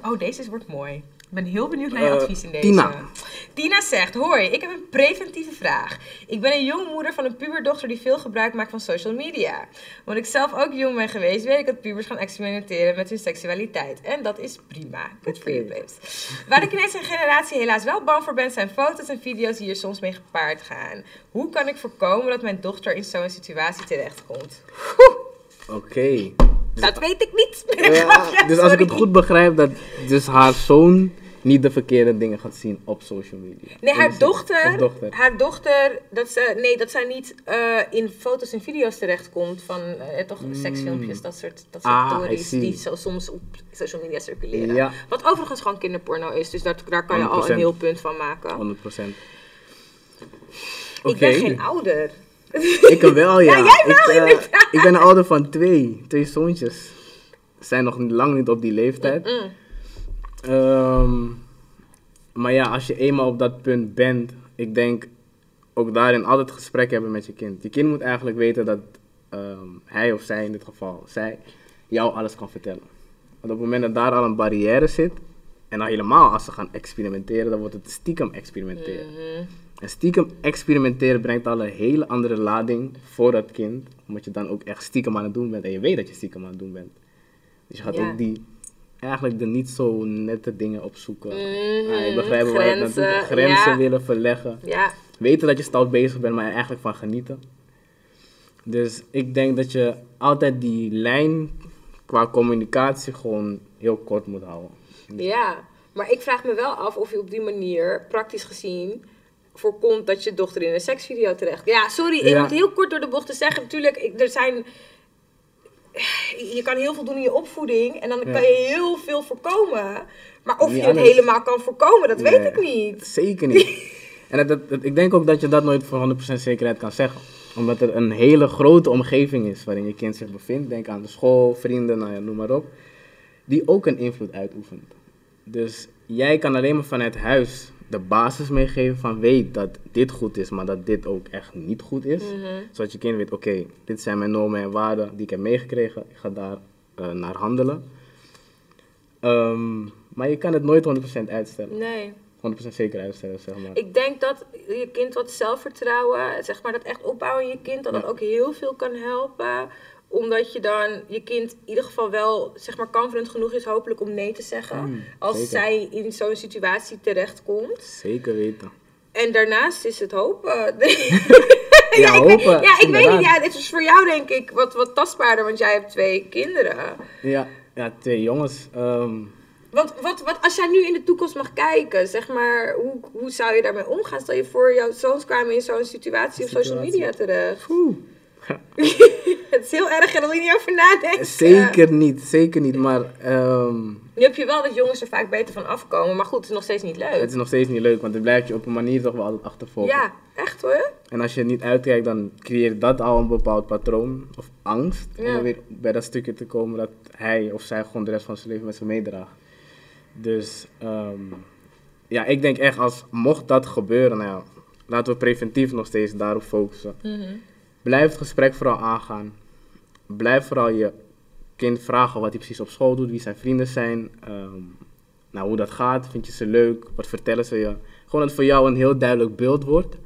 Oh, deze is- wordt mooi. Ik ben heel benieuwd naar je Eh, advies in deze. Tina. Tina zegt, hoi, ik heb een preventieve vraag. Ik ben een jonge moeder van een puberdochter die veel gebruik maakt van social media. Omdat ik zelf ook jong ben geweest, weet ik dat pubers gaan experimenteren met hun seksualiteit. En dat is prima. Good for you, Oké. babes. Waar ik in deze generatie helaas wel bang voor ben, zijn foto's en video's die hier soms mee gepaard gaan. Hoe kan ik voorkomen dat mijn dochter in zo'n situatie terechtkomt? Oké. Dat weet ik niet. <laughs> Ja, dus als ik het goed begrijp, dat dus haar zoon niet de verkeerde dingen gaat zien op social media. Nee, haar dochter, haar dochter, dat ze, nee, dat zij niet eh, in foto's en video's terechtkomt van eh, toch seksfilmpjes, dat soort, dat soort. Ah, stories die zo soms op social media circuleren. Ja. Wat overigens gewoon kinderporno is, dus daar, daar kan je al 100%. een heel punt van maken. 100 procent. Ik ben geen ouder. Ik wel, <laughs> ja. Ja, jij wel, ik, eh, inderdaad. ik ben een ouder van twee. Twee zoontjes. Zijn nog lang niet op die leeftijd. Mm. Ehm, maar ja, als je eenmaal op dat punt bent, ik denk ook daarin altijd gesprek hebben met je kind. Je kind moet eigenlijk weten dat ehm, hij of zij in dit geval, zij, jou alles kan vertellen. Want op het moment dat daar al een barrière zit, en dan helemaal als ze gaan experimenteren, dan wordt het stiekem experimenteren. Mhm. En stiekem experimenteren brengt al een hele andere lading voor dat kind. Omdat je dan ook echt stiekem aan het doen bent. En je weet dat je stiekem aan het doen bent. Dus je gaat Ja. ook die, eigenlijk de niet zo nette dingen opzoeken. Mhm, Ah, waar je naartoe grenzen, ja. willen verleggen. Ja, Weten dat je stout bezig bent, maar er eigenlijk van genieten. Dus ik denk dat je altijd die lijn qua communicatie gewoon heel kort moet houden. ja. Maar ik vraag me wel af of je op die manier, praktisch gezien, voorkomt dat je dochter in een seksvideo terecht. Ja, sorry, ik moet heel kort door de bocht te zeggen. Natuurlijk, ik, er zijn. Je kan heel veel doen in je opvoeding en dan kan je heel veel voorkomen. Maar of Niet je het helemaal kan voorkomen, dat weet ik niet. Zeker niet. en dat, dat- dat- ik denk ook dat je dat nooit voor 100% zekerheid kan zeggen. Omdat er een hele grote omgeving is waarin je kind zich bevindt. Denk aan de school, vrienden, nou ja, noem maar op. Die ook een invloed uitoefent. Dus jij kan alleen maar vanuit huis de basis meegeven van weet dat dit goed is, maar dat dit ook echt niet goed is. Mhm. Zodat je kind weet, oké, dit zijn mijn normen en waarden die ik heb meegekregen. Ik ga daar eh, naar handelen. Ehm, maar je kan het nooit 100% uitstellen. Nee. 100% zeker uitstellen, zeg maar. Ik denk dat je kind wat zelfvertrouwen, zeg maar dat echt opbouwen in je kind, dat dat ook heel veel kan helpen. Omdat je dan je kind in ieder geval wel, zeg maar, confident genoeg is hopelijk om nee te zeggen. Mm, als zeker. zij in zo'n situatie terechtkomt. Zeker weten. En daarnaast is het hopen. <laughs> Ja, ik hopen, ja, ik weet niet. Ja, dit is voor jou denk ik wat, wat tastbaarder, want jij hebt twee kinderen. Ja, ja twee jongens. ehm, Wat, wat, wat, als jij nu in de toekomst mag kijken, zeg maar, hoe, hoe zou je daarmee omgaan? Stel je voor, jouw zoons kwamen in zo'n situatie op social Situatie. media terecht. oeh. <laughs> Het is heel erg, en daar wil je niet over nadenken. Zeker niet, zeker niet. Maar ehm, Nu heb je wel dat jongens er vaak beter van afkomen, maar goed, het is nog steeds niet leuk. het is nog steeds niet leuk, want het blijft je op een manier toch wel altijd achtervolgen. Ja, echt hoor. En als je niet uitkijkt, dan creëert dat al een bepaald patroon of angst. Om Ja. dan weer bij dat stukje te komen dat hij of zij gewoon de rest van zijn leven met zich meedraagt. Dus ehm, ja, ik denk echt als mocht dat gebeuren, nou ja, laten we preventief nog steeds daarop focussen. Blijf het gesprek vooral aangaan. Blijf vooral je kind vragen wat hij precies op school doet, wie zijn vrienden zijn, ehm, nou, hoe dat gaat, vind je ze leuk, wat vertellen ze je. Gewoon dat voor jou een heel duidelijk beeld wordt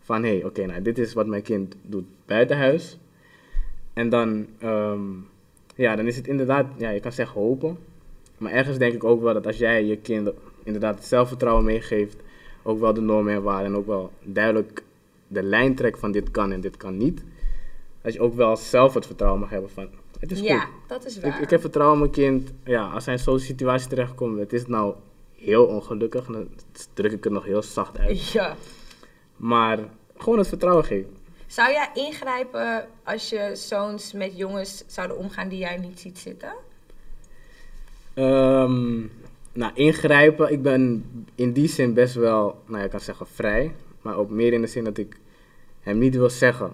van hé, hey, oké, nou, dit is wat mijn kind doet buiten huis. En dan, ehm, ja, dan is het inderdaad, ja, je kan zeggen hopen. Maar ergens denk ik ook wel dat als jij je kind inderdaad het zelfvertrouwen meegeeft, ook wel de normen en waarden en ook wel duidelijk de lijn trekt van dit kan en dit kan niet. Dat je ook wel zelf het vertrouwen mag hebben van, het is Ja, goed. dat is Ik, waar. ik heb vertrouwen in mijn kind. Ja, als hij in zo'n situatie terechtkomt, het is nou heel ongelukkig. Dan druk ik het nog heel zacht uit. <laughs> Ja. Maar gewoon het vertrouwen geven. Zou jij ingrijpen als je zoons met jongens zouden omgaan die jij niet ziet zitten? Ehm, nou, ingrijpen. Ik ben in die zin best wel, nou ja, ik kan zeggen vrij. Maar ook meer in de zin dat ik hem niet wil zeggen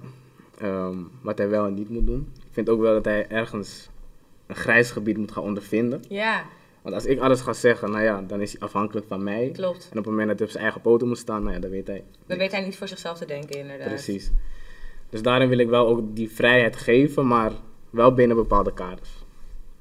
ehm, wat hij wel en niet moet doen. Ik vind ook wel dat hij ergens een grijs gebied moet gaan ondervinden. Ja, Want als ik alles ga zeggen, nou ja, dan is hij afhankelijk van mij. klopt. En op het moment dat hij op zijn eigen poten moet staan, nou ja, dan weet hij. Dan weet hij niet voor zichzelf te denken, inderdaad. Precies. Dus daarin wil ik wel ook die vrijheid geven, maar wel binnen bepaalde kaders.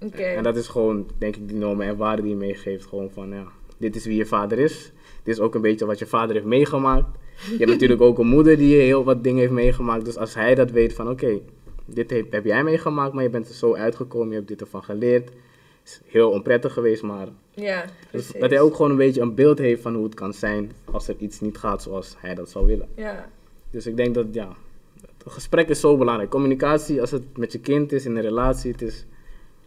Oké. En dat is gewoon, denk ik, die normen en waarden die je meegeeft. Gewoon van, ja, dit is wie je vader is. Dit is ook een beetje wat je vader heeft meegemaakt. Je hebt natuurlijk ook een moeder die heel wat dingen heeft meegemaakt. Dus als hij dat weet van oké, dit heb, heb jij meegemaakt, maar je bent er zo uitgekomen, je hebt dit ervan geleerd. is heel onprettig geweest, maar Ja, dus dat hij ook gewoon een beetje een beeld heeft van hoe het kan zijn als er iets niet gaat zoals hij dat zou willen. Ja. Dus ik denk dat ja, het gesprek is zo belangrijk. Communicatie, als het met je kind is in een relatie, het is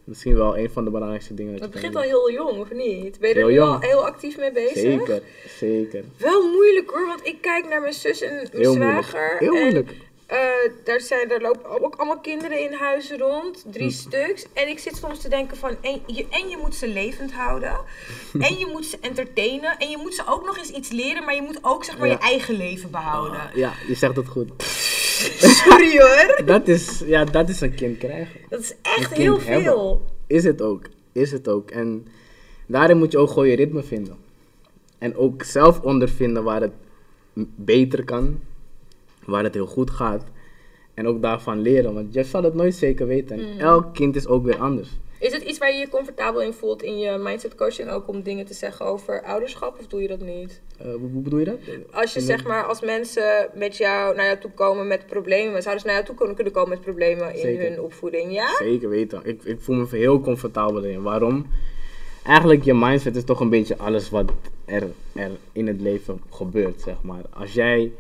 misschien wel een van de belangrijkste dingen. dat Dat begint al heel jong, of niet? Ben je er Heel nu jong. al heel actief mee bezig? Zeker, zeker. Wel moeilijk hoor, want ik kijk naar mijn zus en mijn Heel moeilijk. zwager. Heel en, moeilijk. Eh, daar, zijn, daar lopen ook allemaal kinderen in huis rond, Hm. drie stuks. En ik zit soms te denken van, en je, en je moet ze levend houden. <laughs> en je moet ze entertainen. En je moet ze ook nog eens iets leren, maar je moet ook zeg maar Ja. je eigen leven behouden. Ja, je zegt het goed. <laughs> Sorry hoor. <laughs> Dat is, ja, dat is een kind krijgen. Dat is echt heel hebben. veel. Is het ook. Is het ook. En daarin moet je ook gewoon je ritme vinden. En ook zelf ondervinden waar het beter kan. Waar het heel goed gaat. En ook daarvan leren. Want je zal het nooit zeker weten. En elk kind is ook weer anders. Is het iets waar je je comfortabel in voelt in je mindset coaching ook om dingen te zeggen over ouderschap of doe je dat niet? Eh, hoe, bedoel je dat? Als je zeg maar, als mensen met jou naar jou toe komen met problemen, zouden ze naar jou toe kunnen, kunnen komen met problemen in Zeker. hun opvoeding, ja? Zeker weten. Ik, ik voel me heel comfortabel in. Waarom? Eigenlijk je mindset is toch een beetje alles wat er, er in het leven gebeurt, zeg maar. Als jij...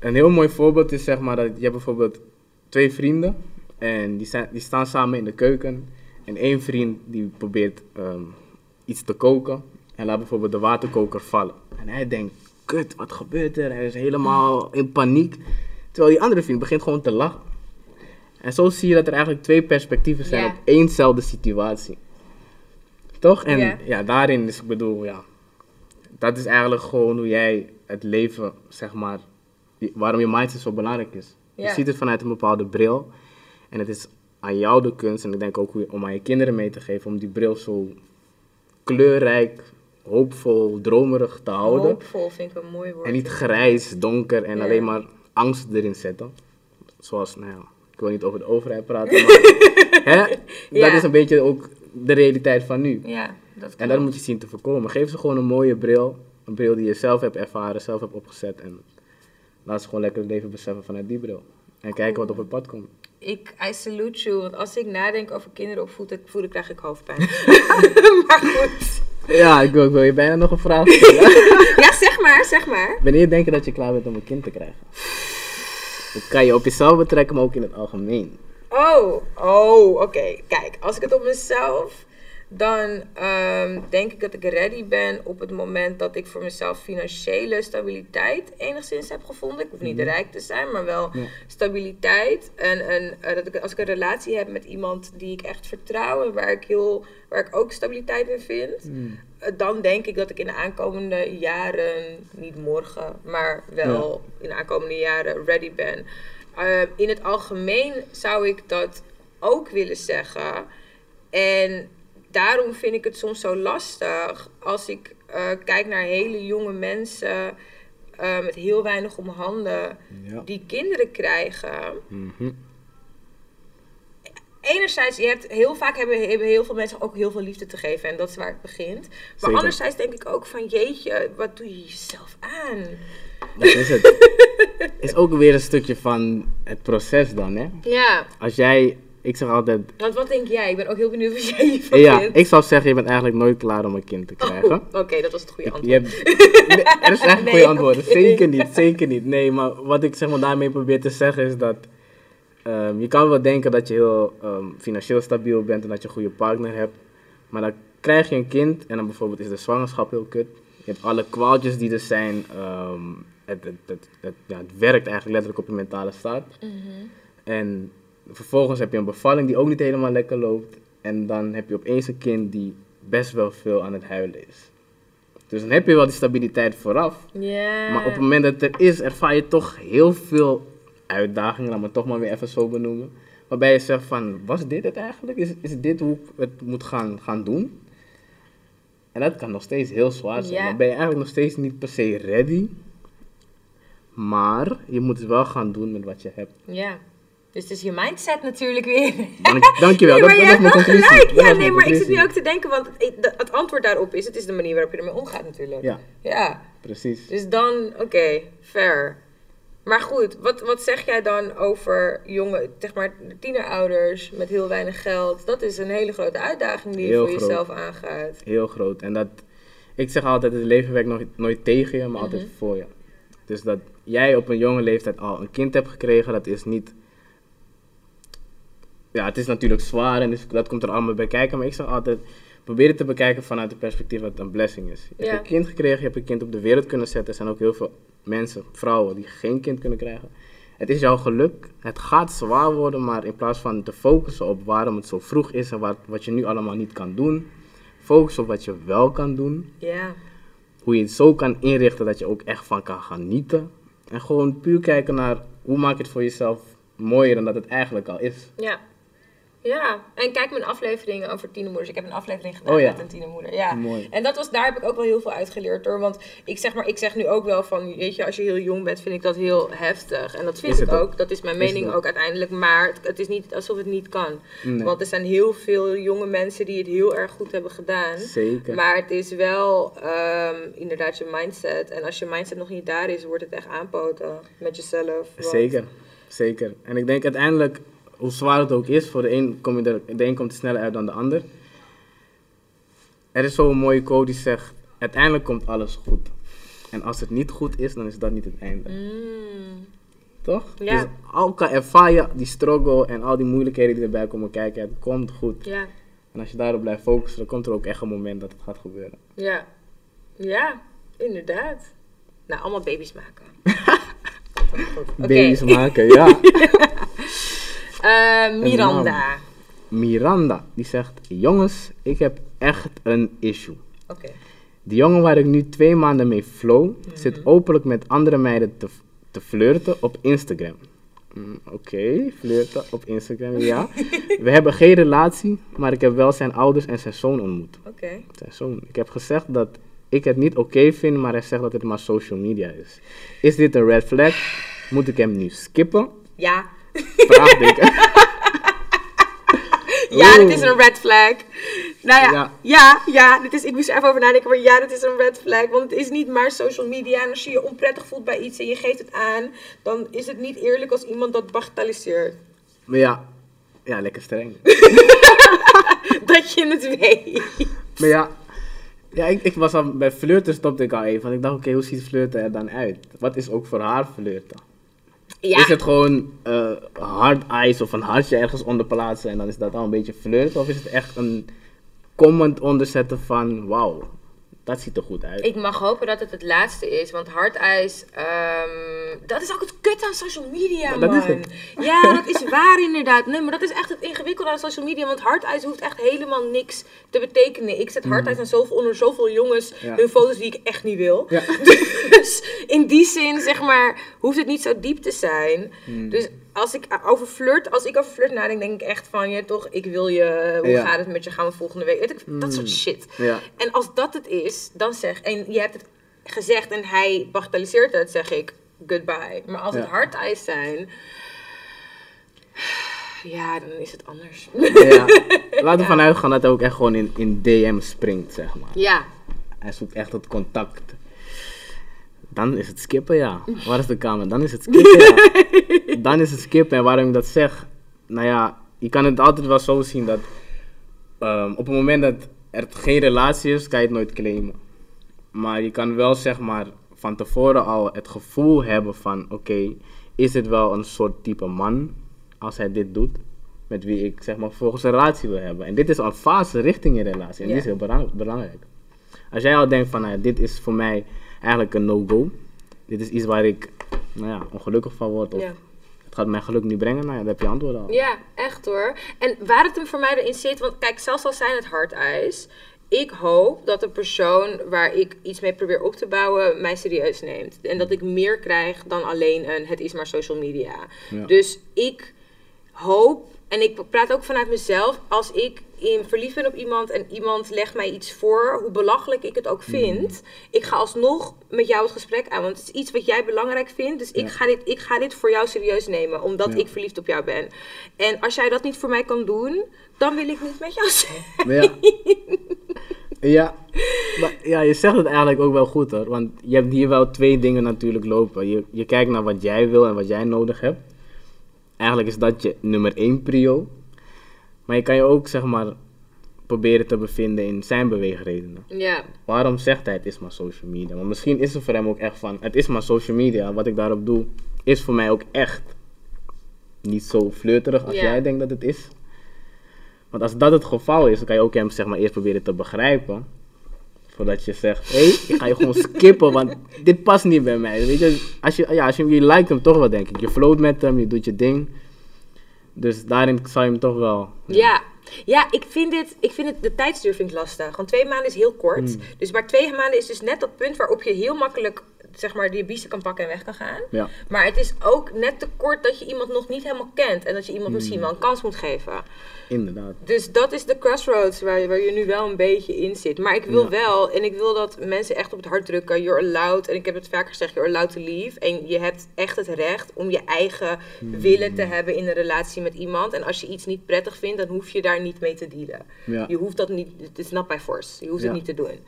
Een heel mooi voorbeeld is zeg maar dat je hebt bijvoorbeeld twee vrienden en die, zijn, die staan samen in de keuken. En één vriend die probeert ehm, iets te koken en laat bijvoorbeeld de waterkoker vallen. En hij denkt, kut, wat gebeurt er? Hij is helemaal in paniek. Terwijl die andere vriend begint gewoon te lachen. En zo zie je dat er eigenlijk twee perspectieven zijn op éénzelfde situatie. Toch? En Ja. ja. daarin is, ik bedoel, ja, dat is eigenlijk gewoon hoe jij het leven, zeg maar, waarom je mindset zo belangrijk is. Ja. Je ziet het vanuit een bepaalde bril. En het is aan jou de kunst, en ik denk ook om aan je kinderen mee te geven, om die bril zo kleurrijk, hoopvol, dromerig te houden. Hoopvol vind ik een mooi woord. En niet grijs, donker en Ja. alleen maar angst erin zetten. Zoals, nou ja, ik wil niet over de overheid praten, <laughs> maar hè? dat is een beetje ook de realiteit van nu. Ja, dat En dat moet je zien te voorkomen. Geef ze gewoon een mooie bril, een bril die je zelf hebt ervaren, zelf hebt opgezet. En laat ze gewoon lekker het leven beseffen vanuit die bril. En kijken wat op het pad komt. Ik, I salute you, want als ik nadenk over kinderen opvoeden, voeden, krijg ik hoofdpijn. <laughs> maar goed. Ja, ik wil, ik wil je bijna nog een vraag stellen. <laughs> Ja, zeg maar, zeg maar. Wanneer denk je dat je klaar bent om een kind te krijgen? Dat kan je op jezelf betrekken, maar ook in het algemeen. Oh, oh, oké. Kijk, als ik het op mezelf, dan ehm, denk ik dat ik ready ben op het moment dat ik voor mezelf financiële stabiliteit enigszins heb gevonden. Ik hoef niet rijk te zijn, maar wel Ja. stabiliteit. En eh, dat ik, als ik een relatie heb met iemand die ik echt vertrouw en waar ik, heel, waar ik ook stabiliteit in vind. eh, Dan denk ik dat ik in de aankomende jaren, niet morgen, maar wel in de aankomende jaren ready ben. Eh, in het algemeen zou ik dat ook willen zeggen. En daarom vind ik het soms zo lastig als ik eh, kijk naar hele jonge mensen eh, met heel weinig om handen Ja. die kinderen krijgen. Mhm. Enerzijds, je hebt heel vaak hebben, hebben heel veel mensen ook heel veel liefde te geven en dat is waar het begint. Maar Zeker. anderzijds denk ik ook van jeetje, wat doe je jezelf aan? Dat is het. <laughs> is ook weer een stukje van het proces dan, hè? Ja, Als jij, ik zeg altijd, want wat denk jij? Ik ben ook heel benieuwd wat jij hiervan ja, vindt. ik zou zeggen, je bent eigenlijk nooit klaar om een kind te krijgen. Oh, Oké, dat was het goede antwoord. je hebt, nee, er is echt Nee, goede antwoorden. oké. Zeker niet, zeker niet. Nee, maar wat ik zeg maar daarmee probeer te zeggen is dat ehm, je kan wel denken dat je heel ehm, financieel stabiel bent en dat je een goede partner hebt. Maar dan krijg je een kind en dan bijvoorbeeld is de zwangerschap heel kut. Je hebt alle kwaaltjes die er zijn. ehm, het, het, het, het- ja, het werkt eigenlijk letterlijk op je mentale staat. Mhm. En vervolgens heb je een bevalling die ook niet helemaal lekker loopt. En dan heb je opeens een kind die best wel veel aan het huilen is. Dus dan heb je wel die stabiliteit vooraf. Maar op het moment dat het er is, ervaar je toch heel veel uitdagingen. Laat me het toch maar weer even zo benoemen. Waarbij je zegt van, was dit het eigenlijk? Is, is dit hoe ik het moet gaan, gaan doen? En dat kan nog steeds heel zwaar zijn. Dan ben je eigenlijk nog steeds niet per se ready. Maar je moet het wel gaan doen met wat je hebt. Ja. Dus het is je mindset natuurlijk weer. Dank, dankjewel. <laughs> Nee, maar dat, je dat hebt wel gelijk. Ja, nee, maar ik zit nu ook te denken, want de- het antwoord daarop is, het is de manier waarop je ermee omgaat natuurlijk. Ja, Ja, precies. dus dan, oké, fair. Maar goed, wat, wat zeg jij dan over jonge, zeg maar, tienerouders met heel weinig geld? Dat is een hele grote uitdaging die je Heel voor groot. jezelf aangaat. Heel groot. En dat, ik zeg altijd, het leven werkt nooit, nooit tegen je, maar altijd Mhm. voor je. Dus dat jij op een jonge leeftijd al een kind hebt gekregen, dat is niet... Ja, het is natuurlijk zwaar en dus dat komt er allemaal bij kijken. Maar ik zeg altijd, probeer het te bekijken vanuit het perspectief dat het een blessing is. Je Ja. hebt een kind gekregen, je hebt een kind op de wereld kunnen zetten. Er zijn ook heel veel mensen, vrouwen, die geen kind kunnen krijgen. Het is jouw geluk. Het gaat zwaar worden, maar in plaats van te focussen op waarom het zo vroeg is en wat, wat je nu allemaal niet kan doen, focus op wat je wel kan doen. Ja, Hoe je het zo kan inrichten dat je ook echt van kan genieten. En gewoon puur kijken naar hoe maak je het voor jezelf mooier dan dat het eigenlijk al is. ja. Ja, en kijk mijn afleveringen over tienermoeders. Ik heb een aflevering gedaan Oh ja. met een tienermoeder. Ja. Mooi. En dat was, daar heb ik ook wel heel veel uitgeleerd hoor. Want ik zeg maar, ik zeg nu ook wel van, weet je, als je heel jong bent, vind ik dat heel heftig. En dat vind Is ik ook. Dat is mijn mening ook. uiteindelijk. Maar het, het is niet alsof het niet kan. Nee. Want er zijn heel veel jonge mensen die het heel erg goed hebben gedaan. Zeker. Maar het is wel ehm, inderdaad je mindset. En als je mindset nog niet daar is, wordt het echt aanpoten met jezelf. Want- Zeker, zeker. En ik denk uiteindelijk, hoe zwaar het ook is, voor de een, kom je er, de een komt er sneller uit dan de ander. Er is zo'n mooie quote die zegt, uiteindelijk komt alles goed. En als het niet goed is, dan is dat niet het einde. Mm, Toch? Ja. Dus al kan ervaar je die struggle en al die moeilijkheden die erbij komen kijken, het komt goed. ja, En als je daarop blijft focussen, dan komt er ook echt een moment dat het gaat gebeuren. ja. Ja, inderdaad. Nou, allemaal baby's maken. <laughs> Baby's maken, ja. <laughs> Eh, Miranda. Miranda, die zegt, jongens, ik heb echt een issue. Oké. De jongen waar ik nu twee maanden mee flow, zit openlijk met andere meiden te, te flirten op Instagram. Mm, Oké, flirten op Instagram, ja. <laughs> We hebben geen relatie, maar ik heb wel zijn ouders en zijn zoon ontmoet. Oké. Zijn zoon. Ik heb gezegd dat ik het niet oké vind, maar hij zegt dat het maar social media is. Is dit een red flag? Moet ik hem nu skippen? Ja. Vraagteken. <laughs> Ja, dit is een red flag. Nou ja, ja, Ja. ja, dit is, ik moest er even over nadenken, maar ja, dit is een red flag. Want het is niet maar social media. En als je je onprettig voelt bij iets en je geeft het aan, dan is het niet eerlijk als iemand dat bagatelliseert. Maar ja, ja, lekker streng. <laughs> Dat je het weet. Maar ja, ja ik, ik was al bij flirten stopte ik al even. Want ik dacht, oké, hoe ziet flirten er dan uit? Wat is ook voor haar flirten? Is het gewoon eh hard eyes of een hartje ergens onder plaatsen en dan is dat al een beetje flirten? Of is het echt een comment onderzetten van, wauw, dat ziet er goed uit? ik mag hopen dat het het laatste is, want hardijs, ehm dat is ook het kut aan social media, Maar man. dat. <laughs> Ja, dat is waar inderdaad. Nee, maar dat is echt het ingewikkelde aan social media, want hardijs hoeft echt helemaal niks te betekenen. Ik zet hardijs aan zoveel, onder zoveel jongens Ja. hun foto's die ik echt niet wil. Ja. <laughs> Dus in die zin, zeg maar, hoeft het niet zo diep te zijn. Hmm. Dus als ik over flirt, als ik over flirt nadenk, denk ik echt van, ja toch, ik wil je, hoe Ja. gaat het met je, gaan we volgende week, weet ik, dat soort shit. Ja, En als dat het is, dan zeg, en je hebt het gezegd en hij bagatelliseert het, zeg ik goodbye. Maar als het Ja. hardijs zijn, ja, dan is het anders. ja. <laughs> Laten we vanuit gaan dat hij ook echt gewoon in, in DM springt, zeg maar. ja, Hij zoekt echt het contact. Dan is het skippen, ja. Waar is de kamer? Dan is het skippen, ja. <laughs> Dan is het skippen. En waarom ik dat zeg? Nou ja, je kan het altijd wel zo zien dat... ehm, op het moment dat er geen relatie is, kan je het nooit claimen. Maar je kan wel, zeg maar, van tevoren al het gevoel hebben van... Oké, is dit wel een soort type man als hij dit doet? Met wie ik, zeg maar, volgens een relatie wil hebben. En dit is al een fase richting je relatie. En die is heel belang- belangrijk. Als jij al denkt van, nou ja, dit is voor mij eigenlijk een no-go. Dit is iets waar ik, nou ja, ongelukkig van word. Of ja. het gaat mijn geluk niet brengen. Nou ja, dan heb je antwoord al. Ja, echt hoor. En waar het hem voor mij erin zit, want kijk, zelfs al zijn het hardijs, ik hoop dat de persoon waar ik iets mee probeer op te bouwen mij serieus neemt. En dat ik meer krijg dan alleen een het is maar social media. Ja. Dus ik hoop, en ik praat ook vanuit mezelf, als ik in verliefd ben op iemand en iemand legt mij iets voor, hoe belachelijk ik het ook Mm. vind, ik ga alsnog met jou het gesprek aan. Want het is iets wat jij belangrijk vindt. Dus ik, ga dit, ik ga dit voor jou serieus nemen, omdat Ja. ik verliefd op jou ben. En als jij dat niet voor mij kan doen, dan wil ik niet met jou zijn. Ja. <laughs> ja. Maar, ja, je zegt het eigenlijk ook wel goed hoor. Want je hebt hier wel twee dingen natuurlijk lopen. Je, je kijkt naar wat jij wil en wat jij nodig hebt. Eigenlijk is dat je nummer één prio. Maar je kan je ook zeg maar proberen te bevinden in zijn beweegredenen. Ja, Waarom zegt hij het is maar social media? Want misschien is het voor hem ook echt van, het is maar social media. Wat ik daarop doe, is voor mij ook echt niet zo flirterig als Ja. jij denkt dat het is. Want als dat het geval is, dan kan je ook hem zeg maar eerst proberen te begrijpen. Voordat je zegt, hé, hey, ik ga je gewoon <laughs> skippen, want dit past niet bij mij. Weet je, als je, ja, als je, je liked hem toch wel, denk ik. Je float met hem, je doet je ding. Dus daarin zou je hem toch wel... Ja. Ja, ik vind, dit, ik vind het, de tijdsduur vind ik lastig. Want twee maanden is heel kort. Hmm. Dus maar twee maanden is dus net dat punt waarop je heel makkelijk zeg maar, die biezen kan pakken en weg kan gaan. Ja. Maar het is ook net te kort dat je iemand nog niet helemaal kent. En dat je iemand Hmm. misschien wel een kans moet geven. Inderdaad. Dus dat is de crossroads waar je, waar je nu wel een beetje in zit. Maar ik wil Ja. wel, en ik wil dat mensen echt op het hart drukken. You're allowed, en ik heb het vaker gezegd, you're allowed to leave. En je hebt echt het recht om je eigen Hmm. willen te hebben in een relatie met iemand. En als je iets niet prettig vindt, dan hoef je daar niet mee te dealen. Ja. Je hoeft dat niet, het is not by force. Je hoeft het niet te doen.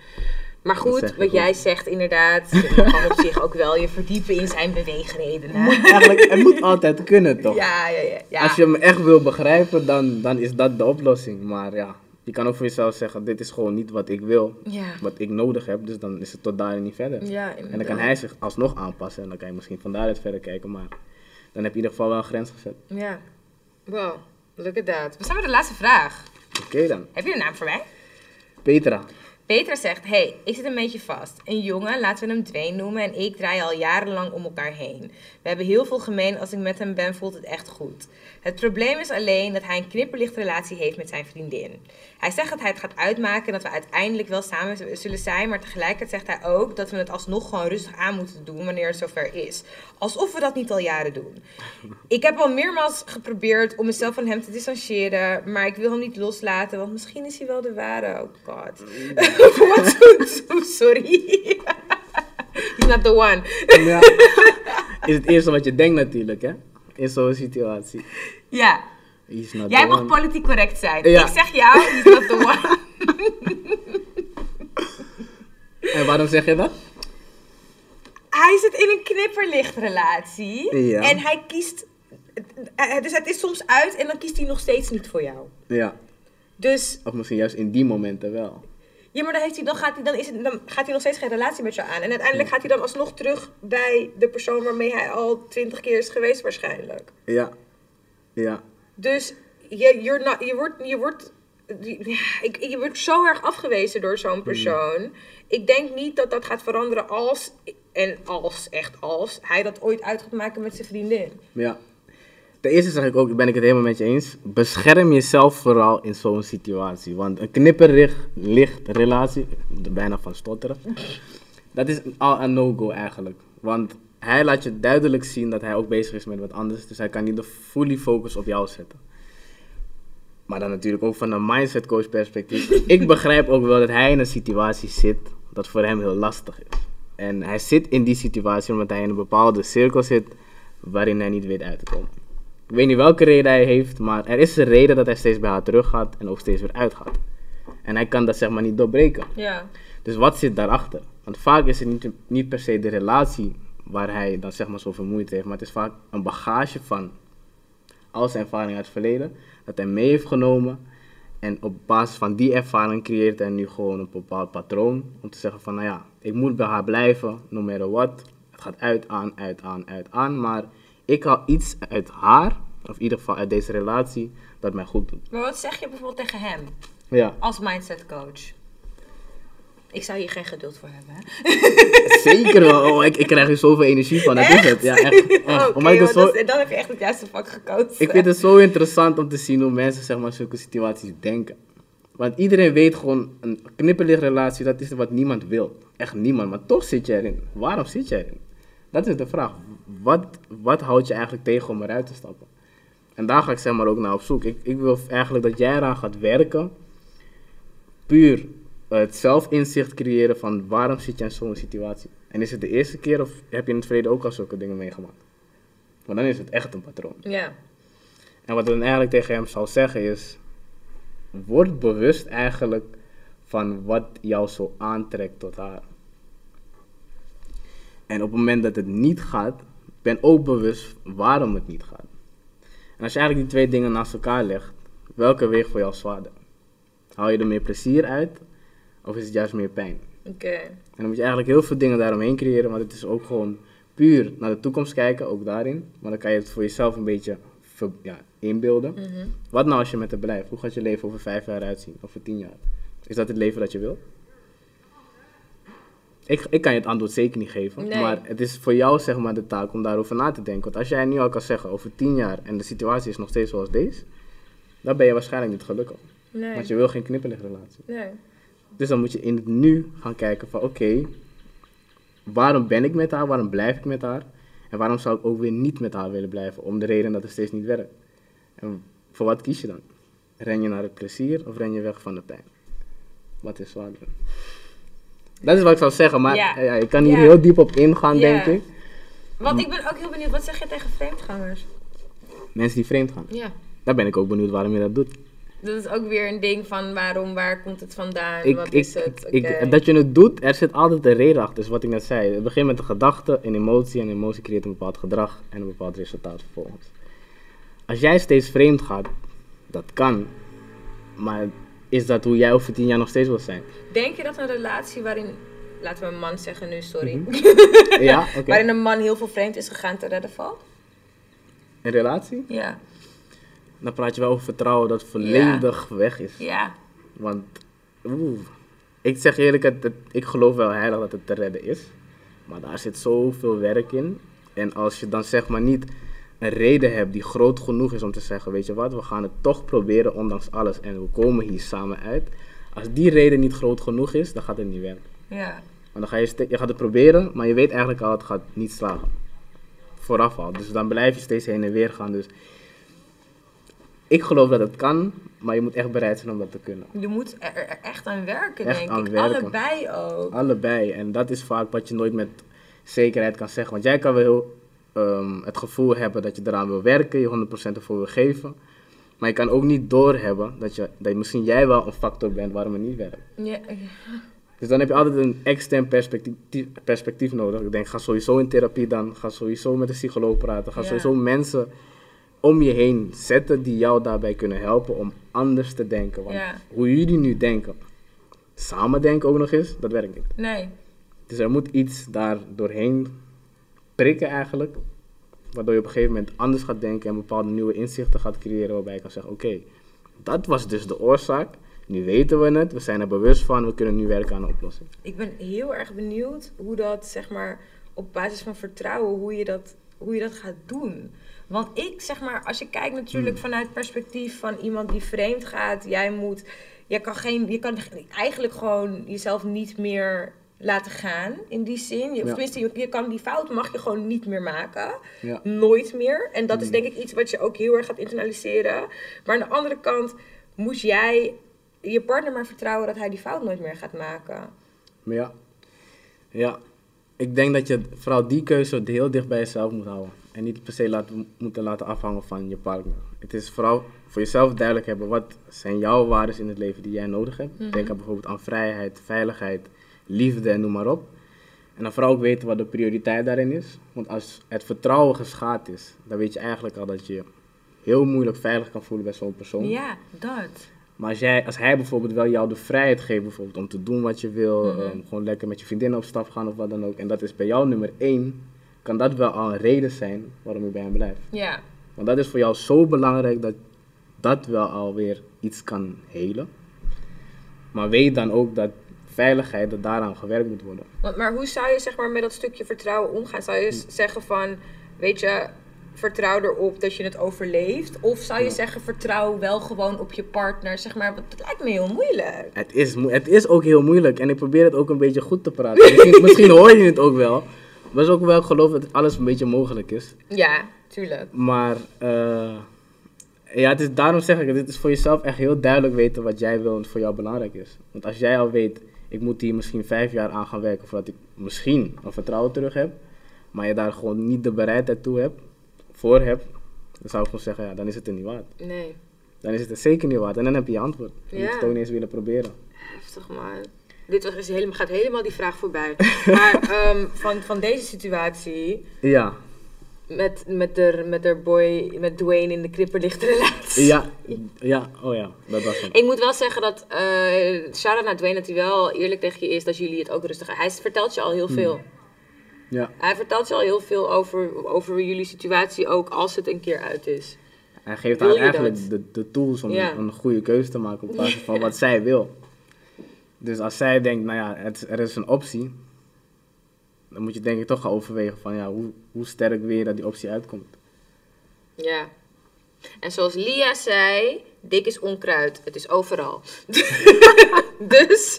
Maar goed, wat jij zegt inderdaad, je <laughs> kan op zich ook wel je verdiepen in zijn beweegredenen. Eigenlijk, het moet altijd kunnen toch? Ja, ja, ja. ja. Als je hem echt wil begrijpen, dan, dan is dat de oplossing. Maar ja, je kan ook voor jezelf zeggen, dit is gewoon niet wat ik wil, Ja. wat ik nodig heb. Dus dan is het tot daar en niet verder. Ja, en dan kan hij zich alsnog aanpassen en dan kan je misschien van daaruit verder kijken. Maar dan heb je in ieder geval wel een grens gezet. Ja. Wow, look at that. We zijn bij de laatste vraag. Oké dan. Heb je een naam voor mij? Petra. Peter zegt, hey, ik zit een beetje vast. Een jongen, laten we hem Dwayne noemen, en ik draai al jarenlang om elkaar heen. We hebben heel veel gemeen, als ik met hem ben voelt het echt goed. Het probleem is alleen dat hij een knipperlicht relatie heeft met zijn vriendin. Hij zegt dat hij het gaat uitmaken en dat we uiteindelijk wel samen zullen zijn, maar tegelijkertijd zegt hij ook dat we het alsnog gewoon rustig aan moeten doen wanneer het zover is. Alsof we dat niet al jaren doen. <laughs> Ik heb al meermaals geprobeerd om mezelf van hem te distancieren, maar ik wil hem niet loslaten, want misschien is hij wel de ware. Oh god. <laughs> Sorry. <laughs> He's not the one. Ja. is het eerste wat je denkt natuurlijk, hè? In zo'n situatie. Ja, He's not jij the mag one. politiek correct zijn. Ja. Ik zeg jou, he's not the one. <laughs> En waarom zeg je dat? Hij zit in een knipperlichtrelatie Ja. en hij kiest... eh, Dus het is soms uit en dan kiest hij nog steeds niet voor jou. Ja. Dus Of misschien juist in die momenten wel. Ja, maar dan, heeft hij, dan, gaat hij, dan, is het, dan gaat hij nog steeds geen relatie met jou aan. En uiteindelijk gaat hij dan alsnog terug bij de persoon waarmee hij al twintig keer is geweest waarschijnlijk. Ja. Ja. Dus je, you're not, je wordt, je, wordt, ik, je wordt zo erg afgewezen door zo'n persoon. Ik denk niet dat dat gaat veranderen als, en als, echt als, hij dat ooit uit gaat maken met zijn vriendin. Ja. Ten eerste zeg ik ook, ben ik het helemaal met je eens. Bescherm jezelf vooral in zo'n situatie. Want een knipperlicht relatie, bijna van stotteren, dat is al een no-go eigenlijk. Want hij laat je duidelijk zien dat hij ook bezig is met wat anders. Dus hij kan niet de fully focus op jou zetten. Maar dan natuurlijk ook van een mindset coach perspectief. <laughs> ik begrijp ook wel dat hij in een situatie zit dat voor hem heel lastig is. En hij zit in die situatie omdat hij in een bepaalde cirkel zit waarin hij niet weet uit te komen. Ik weet niet welke reden hij heeft, maar er is een reden dat hij steeds bij haar terug gaat en ook steeds weer uitgaat. En hij kan dat zeg maar niet doorbreken. Ja. Dus wat zit daarachter? Want vaak is het niet, niet per se de relatie waar hij dan zeg maar zoveel moeite heeft, maar het is vaak een bagage van al zijn ervaring uit het verleden, dat hij mee heeft genomen. En op basis van die ervaring creëert hij nu gewoon een bepaald patroon om te zeggen van, nou ja, ik moet bij haar blijven, no matter what. Het gaat uit, aan, uit, aan, uit, aan, maar ik haal iets uit haar, of in ieder geval uit deze relatie, dat mij goed doet. Maar wat zeg je bijvoorbeeld tegen hem Ja, als mindset coach? Ik zou hier geen geduld voor hebben. Hè? <laughs> zeker wel. Oh, ik, ik krijg er zoveel energie van, dat is het. Ja, echt. <laughs> Omdat ik zo, dat- dan heb je echt het juiste vak gekozen. Ik vind het zo interessant om te zien hoe mensen zeg maar, zulke situaties denken. Want iedereen weet gewoon, een knipperlichtrelatie, dat is wat niemand wil. Echt niemand, maar toch zit je erin. Waarom zit je erin? Dat is de vraag. Wat, wat houdt je eigenlijk tegen om eruit te stappen? En daar ga ik zeg maar ook naar op zoek. Ik, ik wil eigenlijk dat jij eraan gaat werken. Puur het zelfinzicht creëren van waarom zit je in zo'n situatie. En is het de eerste keer of heb je in het verleden ook al zulke dingen meegemaakt? Want dan is het echt een patroon. Ja. En wat ik dan eigenlijk tegen hem zou zeggen is: word bewust eigenlijk van wat jou zo aantrekt tot haar. En op het moment dat het niet gaat, ben ook bewust waarom het niet gaat. En als je eigenlijk die twee dingen naast elkaar legt, welke weegt voor jou zwaarder? Haal je er meer plezier uit of is het juist meer pijn? Oké. En dan moet je eigenlijk heel veel dingen daaromheen creëren, want het is ook gewoon puur naar de toekomst kijken, ook daarin. Maar dan kan je het voor jezelf een beetje ver- ja, inbeelden. Mhm. Wat nou als je met haar blijft? Hoe gaat je leven over vijf jaar uitzien? Over tien jaar? Is dat het leven dat je wil? Ik, ik kan je het antwoord zeker niet geven. Nee. Maar het is voor jou zeg maar de taak om daarover na te denken. Want als jij nu al kan zeggen over tien jaar en de situatie is nog steeds zoals deze, dan ben je waarschijnlijk niet gelukkig. Nee. Want je wil geen knipperlichtrelatie. Nee. Dus dan moet je in het nu gaan kijken van oké, waarom ben ik met haar? Waarom blijf ik met haar? En waarom zou ik ook weer niet met haar willen blijven? Om de reden dat het steeds niet werkt. En voor wat kies je dan? Ren je naar het plezier of ren je weg van de pijn? Wat is zwaarder? Dat is wat ik zou zeggen, maar Ja. ja. ik kan hier heel diep op ingaan, denk ik. Want ik ben ook heel benieuwd, wat zeg je tegen vreemdgangers? Mensen die vreemd gaan. Ja. Daar ben ik ook benieuwd waarom je dat doet. Dat is ook weer een ding van waarom, waar komt het vandaan, Ik, wat ik, is het? ik, dat je het doet, er zit altijd een reden achter. Dus wat ik net zei. Het begint met een gedachte, een emotie. En emotie creëert een bepaald gedrag en een bepaald resultaat vervolgens. Als jij steeds vreemd gaat, dat kan. Maar is dat hoe jij over tien jaar nog steeds wil zijn? Denk je dat een relatie waarin, laten we een man zeggen nu, sorry. Mhm. <laughs> Ja, oké. waarin een man heel veel vreemd is gegaan te redden valt? Een relatie? Ja. Dan praat je wel over vertrouwen dat volledig weg is. Ja. Want, oeh, ik zeg eerlijk, het, het- ik geloof wel heilig dat het te redden is. Maar daar zit zoveel werk in. En als je dan zeg maar niet een reden hebt die groot genoeg is om te zeggen, weet je wat, we gaan het toch proberen ondanks alles en we komen hier samen uit. Als die reden niet groot genoeg is, dan gaat het niet werken. Ja. Want dan ga je, je gaat het proberen, maar je weet eigenlijk al, het gaat niet slagen. Vooraf al. Dus dan blijf je steeds heen en weer gaan. Dus ik geloof dat het kan, maar je moet echt bereid zijn om dat te kunnen. Je moet er, er echt aan werken, Echt denk aan ik. werken. Allebei ook. Allebei. En dat is vaak wat je nooit met zekerheid kan zeggen. Want jij kan wel heel, ehm, het gevoel hebben dat je eraan wil werken, je 100% ervoor wil geven. Maar je kan ook niet doorhebben dat, je, dat misschien jij wel een factor bent waarom het niet werkt. Ja. Dus dan heb je altijd een extern perspectief, perspectief nodig. Ik denk, ga sowieso in therapie dan. Ga sowieso met een psycholoog praten. Ga Ja. sowieso mensen om je heen zetten die jou daarbij kunnen helpen om anders te denken. Want Ja. hoe jullie nu denken, samen denken ook nog eens, dat werkt niet. Nee. Dus er moet iets daar doorheen prikken eigenlijk. Waardoor je op een gegeven moment anders gaat denken en bepaalde nieuwe inzichten gaat creëren. Waarbij je kan zeggen, oké, dat was dus de oorzaak. Nu weten we het, we zijn er bewust van, we kunnen nu werken aan een oplossing. Ik ben heel erg benieuwd hoe dat, zeg maar, op basis van vertrouwen, hoe je dat, hoe je dat gaat doen. Want ik, zeg maar, als je kijkt natuurlijk vanuit het perspectief van iemand die vreemd gaat, jij moet, je kan geen, je kan eigenlijk gewoon jezelf niet meer laten gaan in die zin. Je, Ja. Tenminste, je, je kan die fout mag je gewoon niet meer maken. Ja. Nooit meer. En dat is denk ik iets wat je ook heel erg gaat internaliseren. Maar aan de andere kant moet jij je partner maar vertrouwen dat hij die fout nooit meer gaat maken. Ja, ja, ik denk dat je vooral die keuze heel dicht bij jezelf moet houden. En niet per se laten, moeten laten afhangen van je partner. Het is vooral voor jezelf duidelijk hebben, wat zijn jouw waarden in het leven die jij nodig hebt. Denk aan bijvoorbeeld aan vrijheid, veiligheid, liefde en noem maar op. En dan vooral ook weten wat de prioriteit daarin is. Want als het vertrouwen geschaad is, dan weet je eigenlijk al dat je heel moeilijk veilig kan voelen bij zo'n persoon. Ja, dat. Maar als, jij, als hij bijvoorbeeld wel jou de vrijheid geeft bijvoorbeeld om te doen wat je wil, Mhm. gewoon lekker met je vriendinnen op stap gaan of wat dan ook, en dat is bij jou nummer één, kan dat wel al een reden zijn waarom je bij hem blijft. Ja. Want dat is voor jou zo belangrijk dat dat wel alweer iets kan helen. Maar weet dan ook dat veiligheid, dat daaraan gewerkt moet worden. Want, maar hoe zou je zeg maar, met dat stukje vertrouwen omgaan? Zou je s- zeggen van, weet je, vertrouw erop dat je het overleeft? Of zou je Ja. zeggen, vertrouw wel gewoon op je partner? Zeg maar, het lijkt me heel moeilijk. Het is, het is ook heel moeilijk en ik probeer het ook een beetje goed te praten. <laughs> Misschien, misschien hoor je het ook wel. Maar is ook wel, geloof dat alles een beetje mogelijk is. Ja, tuurlijk. Maar eh, Ja, het is, daarom zeg ik, het, dit is voor jezelf echt heel duidelijk weten wat jij wil en voor jou belangrijk is. Want als jij al weet, ik moet hier misschien vijf jaar aan gaan werken voordat ik misschien een vertrouwen terug heb, maar je daar gewoon niet de bereidheid toe hebt, voor hebt, dan zou ik gewoon zeggen, ja, dan is het er niet waard. Nee. Dan is het er zeker niet waard. En dan heb je je antwoord. Moet je Ja. het ook niet eens willen proberen. Heftig man. Dit was, is helemaal, gaat helemaal die vraag voorbij. <laughs> maar ehm, van, van deze situatie, Ja, met, met, de, met de boy, met Dwayne in de kripperlichte relatie. ja, <laughs> ja, oh ja, dat was het. Ik moet wel zeggen dat, eh shout-out naar Dwayne, dat hij wel eerlijk tegen je is, dat jullie het ook rustig Hij vertelt je al heel veel. Ja, Hij vertelt je al heel veel over, over jullie situatie, ook als het een keer uit is. hij geeft Wil haar eigenlijk dat? de, de tools om Ja. een goede keuze te maken op basis van wat <laughs> zij wil. Dus als zij denkt, nou ja, het, er is een optie, dan moet je denk ik toch gaan overwegen van ja, hoe, hoe sterk je dat die optie uitkomt. Ja. En zoals Lia zei, dik is onkruid. Het is overal. <laughs> dus.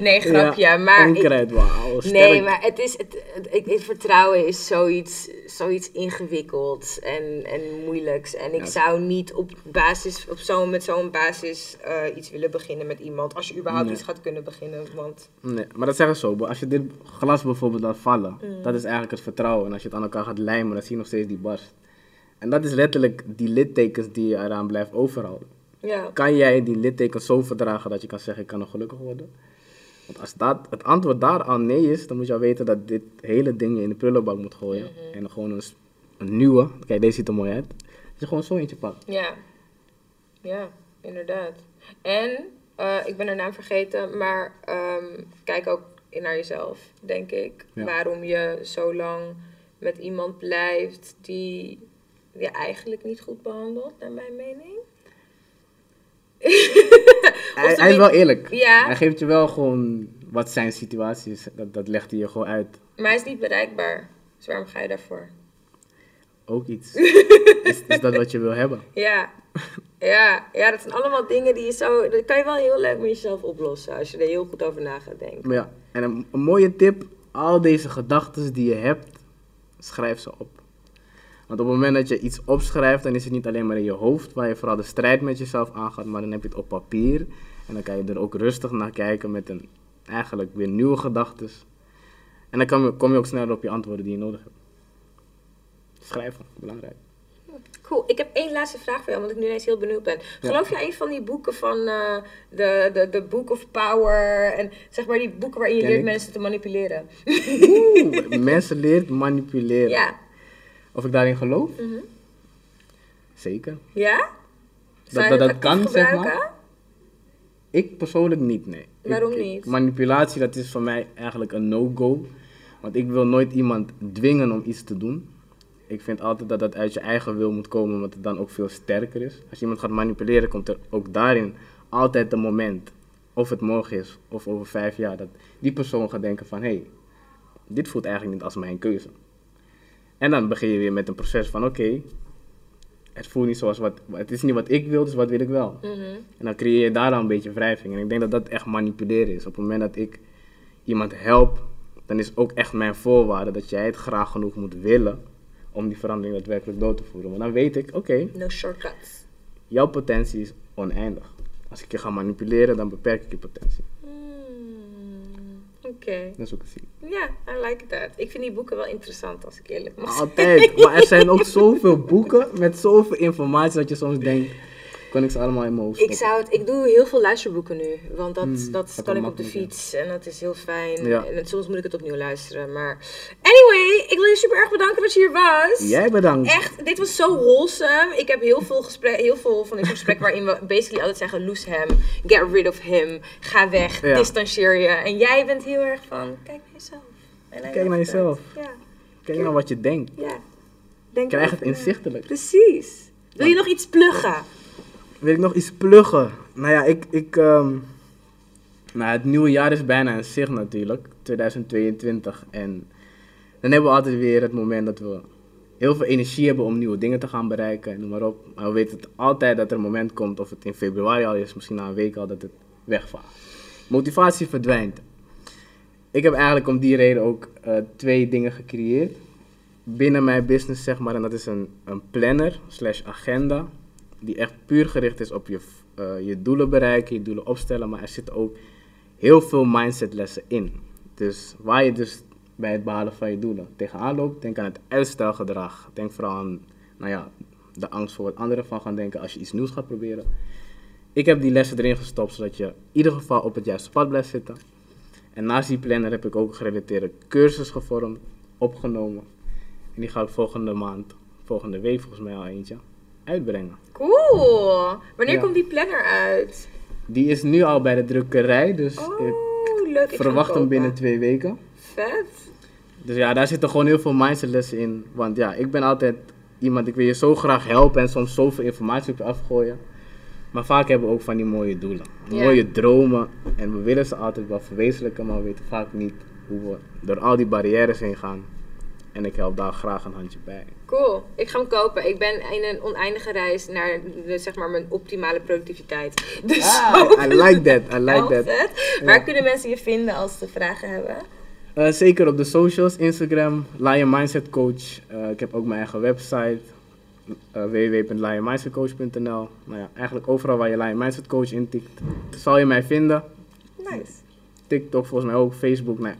Nee, grapje. Ja, maar onkruid, wauw. Nee, maar het is, het, het, vertrouwen is zoiets, zoiets ingewikkelds en, en moeilijks. En ik Ja. zou niet op basis, op zo, met zo'n basis eh, iets willen beginnen met iemand. Als je überhaupt Nee. iets gaat kunnen beginnen. Want Nee, maar dat zeggen ze zo. Als je dit glas bijvoorbeeld laat vallen, Mm. dat is eigenlijk het vertrouwen. En als je het aan elkaar gaat lijmen, dan zie je nog steeds die barst. En dat is letterlijk die littekens die je eraan blijft overhouden. ja, Kan jij die littekens zo verdragen dat je kan zeggen, ik kan nog gelukkig worden? Want als dat, het antwoord daaraan nee is, dan moet je al weten dat dit hele ding je in de prullenbak moet gooien. Mhm. En dan gewoon een, een nieuwe, kijk deze ziet er mooi uit, dat je gewoon zo eentje pakt. ja, ja, inderdaad. En, eh, ik ben haar naam vergeten, maar ehm, kijk ook naar jezelf, denk ik. Ja. Waarom je zo lang met iemand blijft die je eigenlijk niet goed behandelt, naar mijn mening. <laughs> Hij, is wel eerlijk. Ja. Hij geeft je wel gewoon wat zijn situatie is. Dat, dat legt hij je gewoon uit. Maar hij is niet bereikbaar. Dus waarom ga je daarvoor? Ook iets. <laughs> is, is dat wat je wil hebben? Ja. Ja, ja, dat zijn allemaal dingen die je zo... Dat kan je wel heel leuk met jezelf oplossen. Als je er heel goed over na gaat denken. Maar ja, en een, een mooie tip, al deze gedachten die je hebt, schrijf ze op. Want op het moment dat je iets opschrijft, dan is het niet alleen maar in je hoofd, waar je vooral de strijd met jezelf aangaat, maar dan heb je het op papier. En dan kan je er ook rustig naar kijken met een, eigenlijk weer nieuwe gedachten. En dan kom je, kom je ook sneller op je antwoorden die je nodig hebt. Schrijven, belangrijk. Cool. Ik heb één laatste vraag voor jou, want ik nu ineens heel benieuwd ben. Geloof jij een van die boeken van eh, de, de, de Book of Power? En zeg maar die boeken waarin je Ken leert ik. mensen te manipuleren. Oeh, <laughs> mensen leert manipuleren. Ja. Of ik daarin geloof? Mhm. Zeker. Ja? Zou dat dat kan, zeg maar. Ik persoonlijk niet, nee. Waarom ik- niet? manipulatie, dat is voor mij eigenlijk een no-go. Want ik wil nooit iemand dwingen om iets te doen. Ik vind altijd dat dat uit je eigen wil moet komen, omdat het dan ook veel sterker is. Als je iemand gaat manipuleren, komt er ook daarin altijd een moment, of het morgen is, of over vijf jaar, dat die persoon gaat denken van, hé, hey, dit voelt eigenlijk niet als mijn keuze. En dan begin je weer met een proces van, oké, het voelt niet zoals wat, het is niet wat ik wil, dus wat wil ik wel. Mhm. En dan creëer je daar dan een beetje wrijving. En ik denk dat dat echt manipuleren is. Op het moment dat ik iemand help, dan is ook echt mijn voorwaarde dat jij het graag genoeg moet willen om die verandering daadwerkelijk door te voeren. Want dan weet ik, oké, No shortcuts. jouw potentie is oneindig. Als ik je ga manipuleren, dan beperk ik je potentie. Oké. Dat is ook zien. Ja, I like that. Ik vind die boeken wel interessant, als ik eerlijk mag. Altijd. Maar er zijn ook zoveel boeken met zoveel informatie dat je soms denkt, kon ik ze allemaal in mijn hoofd Ik, zou het, ik doe heel veel luisterboeken nu, want dat, Hmm, dat kan ik op de fiets en dat is heel fijn. Ja. En soms moet ik het opnieuw luisteren, maar... Anyway, ik wil je super erg bedanken dat je hier was. Jij bedankt. Echt, dit was zo wholesome. Ik heb heel veel, gesprek, heel veel van dit gesprekken waarin we basically altijd zeggen: lose him, get rid of him, ga weg, Ja. distancieer je. En jij bent heel erg van: kijk naar jezelf. Kijk naar jezelf. Ja, Kijk naar wat je denkt. ja. Denk Krijg het inzichtelijk. Precies. Wil je nog iets pluggen? Wil ik nog iets pluggen? Nou ja, ik. ik nou, het nieuwe jaar is bijna in zicht natuurlijk, 2022. En dan hebben we altijd weer het moment dat we heel veel energie hebben om nieuwe dingen te gaan bereiken en noem maar op. Maar we weten het altijd dat er een moment komt, of het in februari al is, misschien na een week al, dat het wegvaart. Motivatie verdwijnt. Ik heb eigenlijk om die reden ook eh, twee dingen gecreëerd. binnen mijn business, zeg maar. En dat is een, een planner slash agenda. Die echt puur gericht is op je, eh, je doelen bereiken, je doelen opstellen. Maar er zitten ook heel veel mindset lessen in. Dus waar je dus bij het behalen van je doelen tegenaan loopt, denk aan het uitstelgedrag. Denk vooral aan, nou ja, de angst voor wat anderen van gaan denken als je iets nieuws gaat proberen. Ik heb die lessen erin gestopt, zodat je in ieder geval op het juiste pad blijft zitten. En naast die planner heb ik ook een gerelateerde cursus gevormd, opgenomen. En die ga ik volgende maand, volgende week volgens mij al eentje, uitbrengen. Cool. Wanneer Ja. komt die planner uit? Die is nu al bij de drukkerij, dus ik Oh. Ik verwacht hem binnen twee weken. Vet. Dus ja, daar zitten gewoon heel veel mindsetlessen in. Want ja, ik ben altijd iemand, ik wil je zo graag helpen en soms zoveel informatie op je afgooien. Maar vaak hebben we ook van die mooie doelen. Mooie dromen. En we willen ze altijd wel verwezenlijken, maar we weten vaak niet hoe we door al die barrières heen gaan. En ik help daar graag een handje bij. Cool. Ik ga hem kopen. Ik ben in een oneindige reis naar de, zeg maar, mijn optimale productiviteit. <laughs> Dus Ah, I like that, I like that. vet. Waar kunnen mensen je vinden als ze vragen hebben? Eh, zeker op de socials, Instagram, Lion Mindset Coach. Eh, ik heb ook mijn eigen website, uh, www.lionmindsetcoach.nl. Nou ja, eigenlijk overal waar je Lion Mindset Coach intikt, zal je mij vinden. Nice. TikTok volgens mij ook, Facebook, nou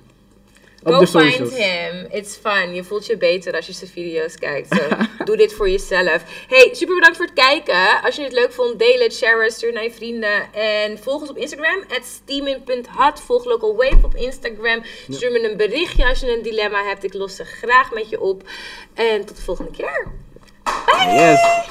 Go find him. It's fun. Je voelt je beter als je zijn video's kijkt. So, <laughs> doe dit voor jezelf. Hey, super bedankt voor het kijken. Als je het leuk vond, deel het, share het, stuur naar je vrienden. En volg ons op Instagram, steamin.hot. Volg Local Wave op Instagram. Stuur me een berichtje als je een dilemma hebt. Ik los ze graag met je op. En tot de volgende keer. Yes.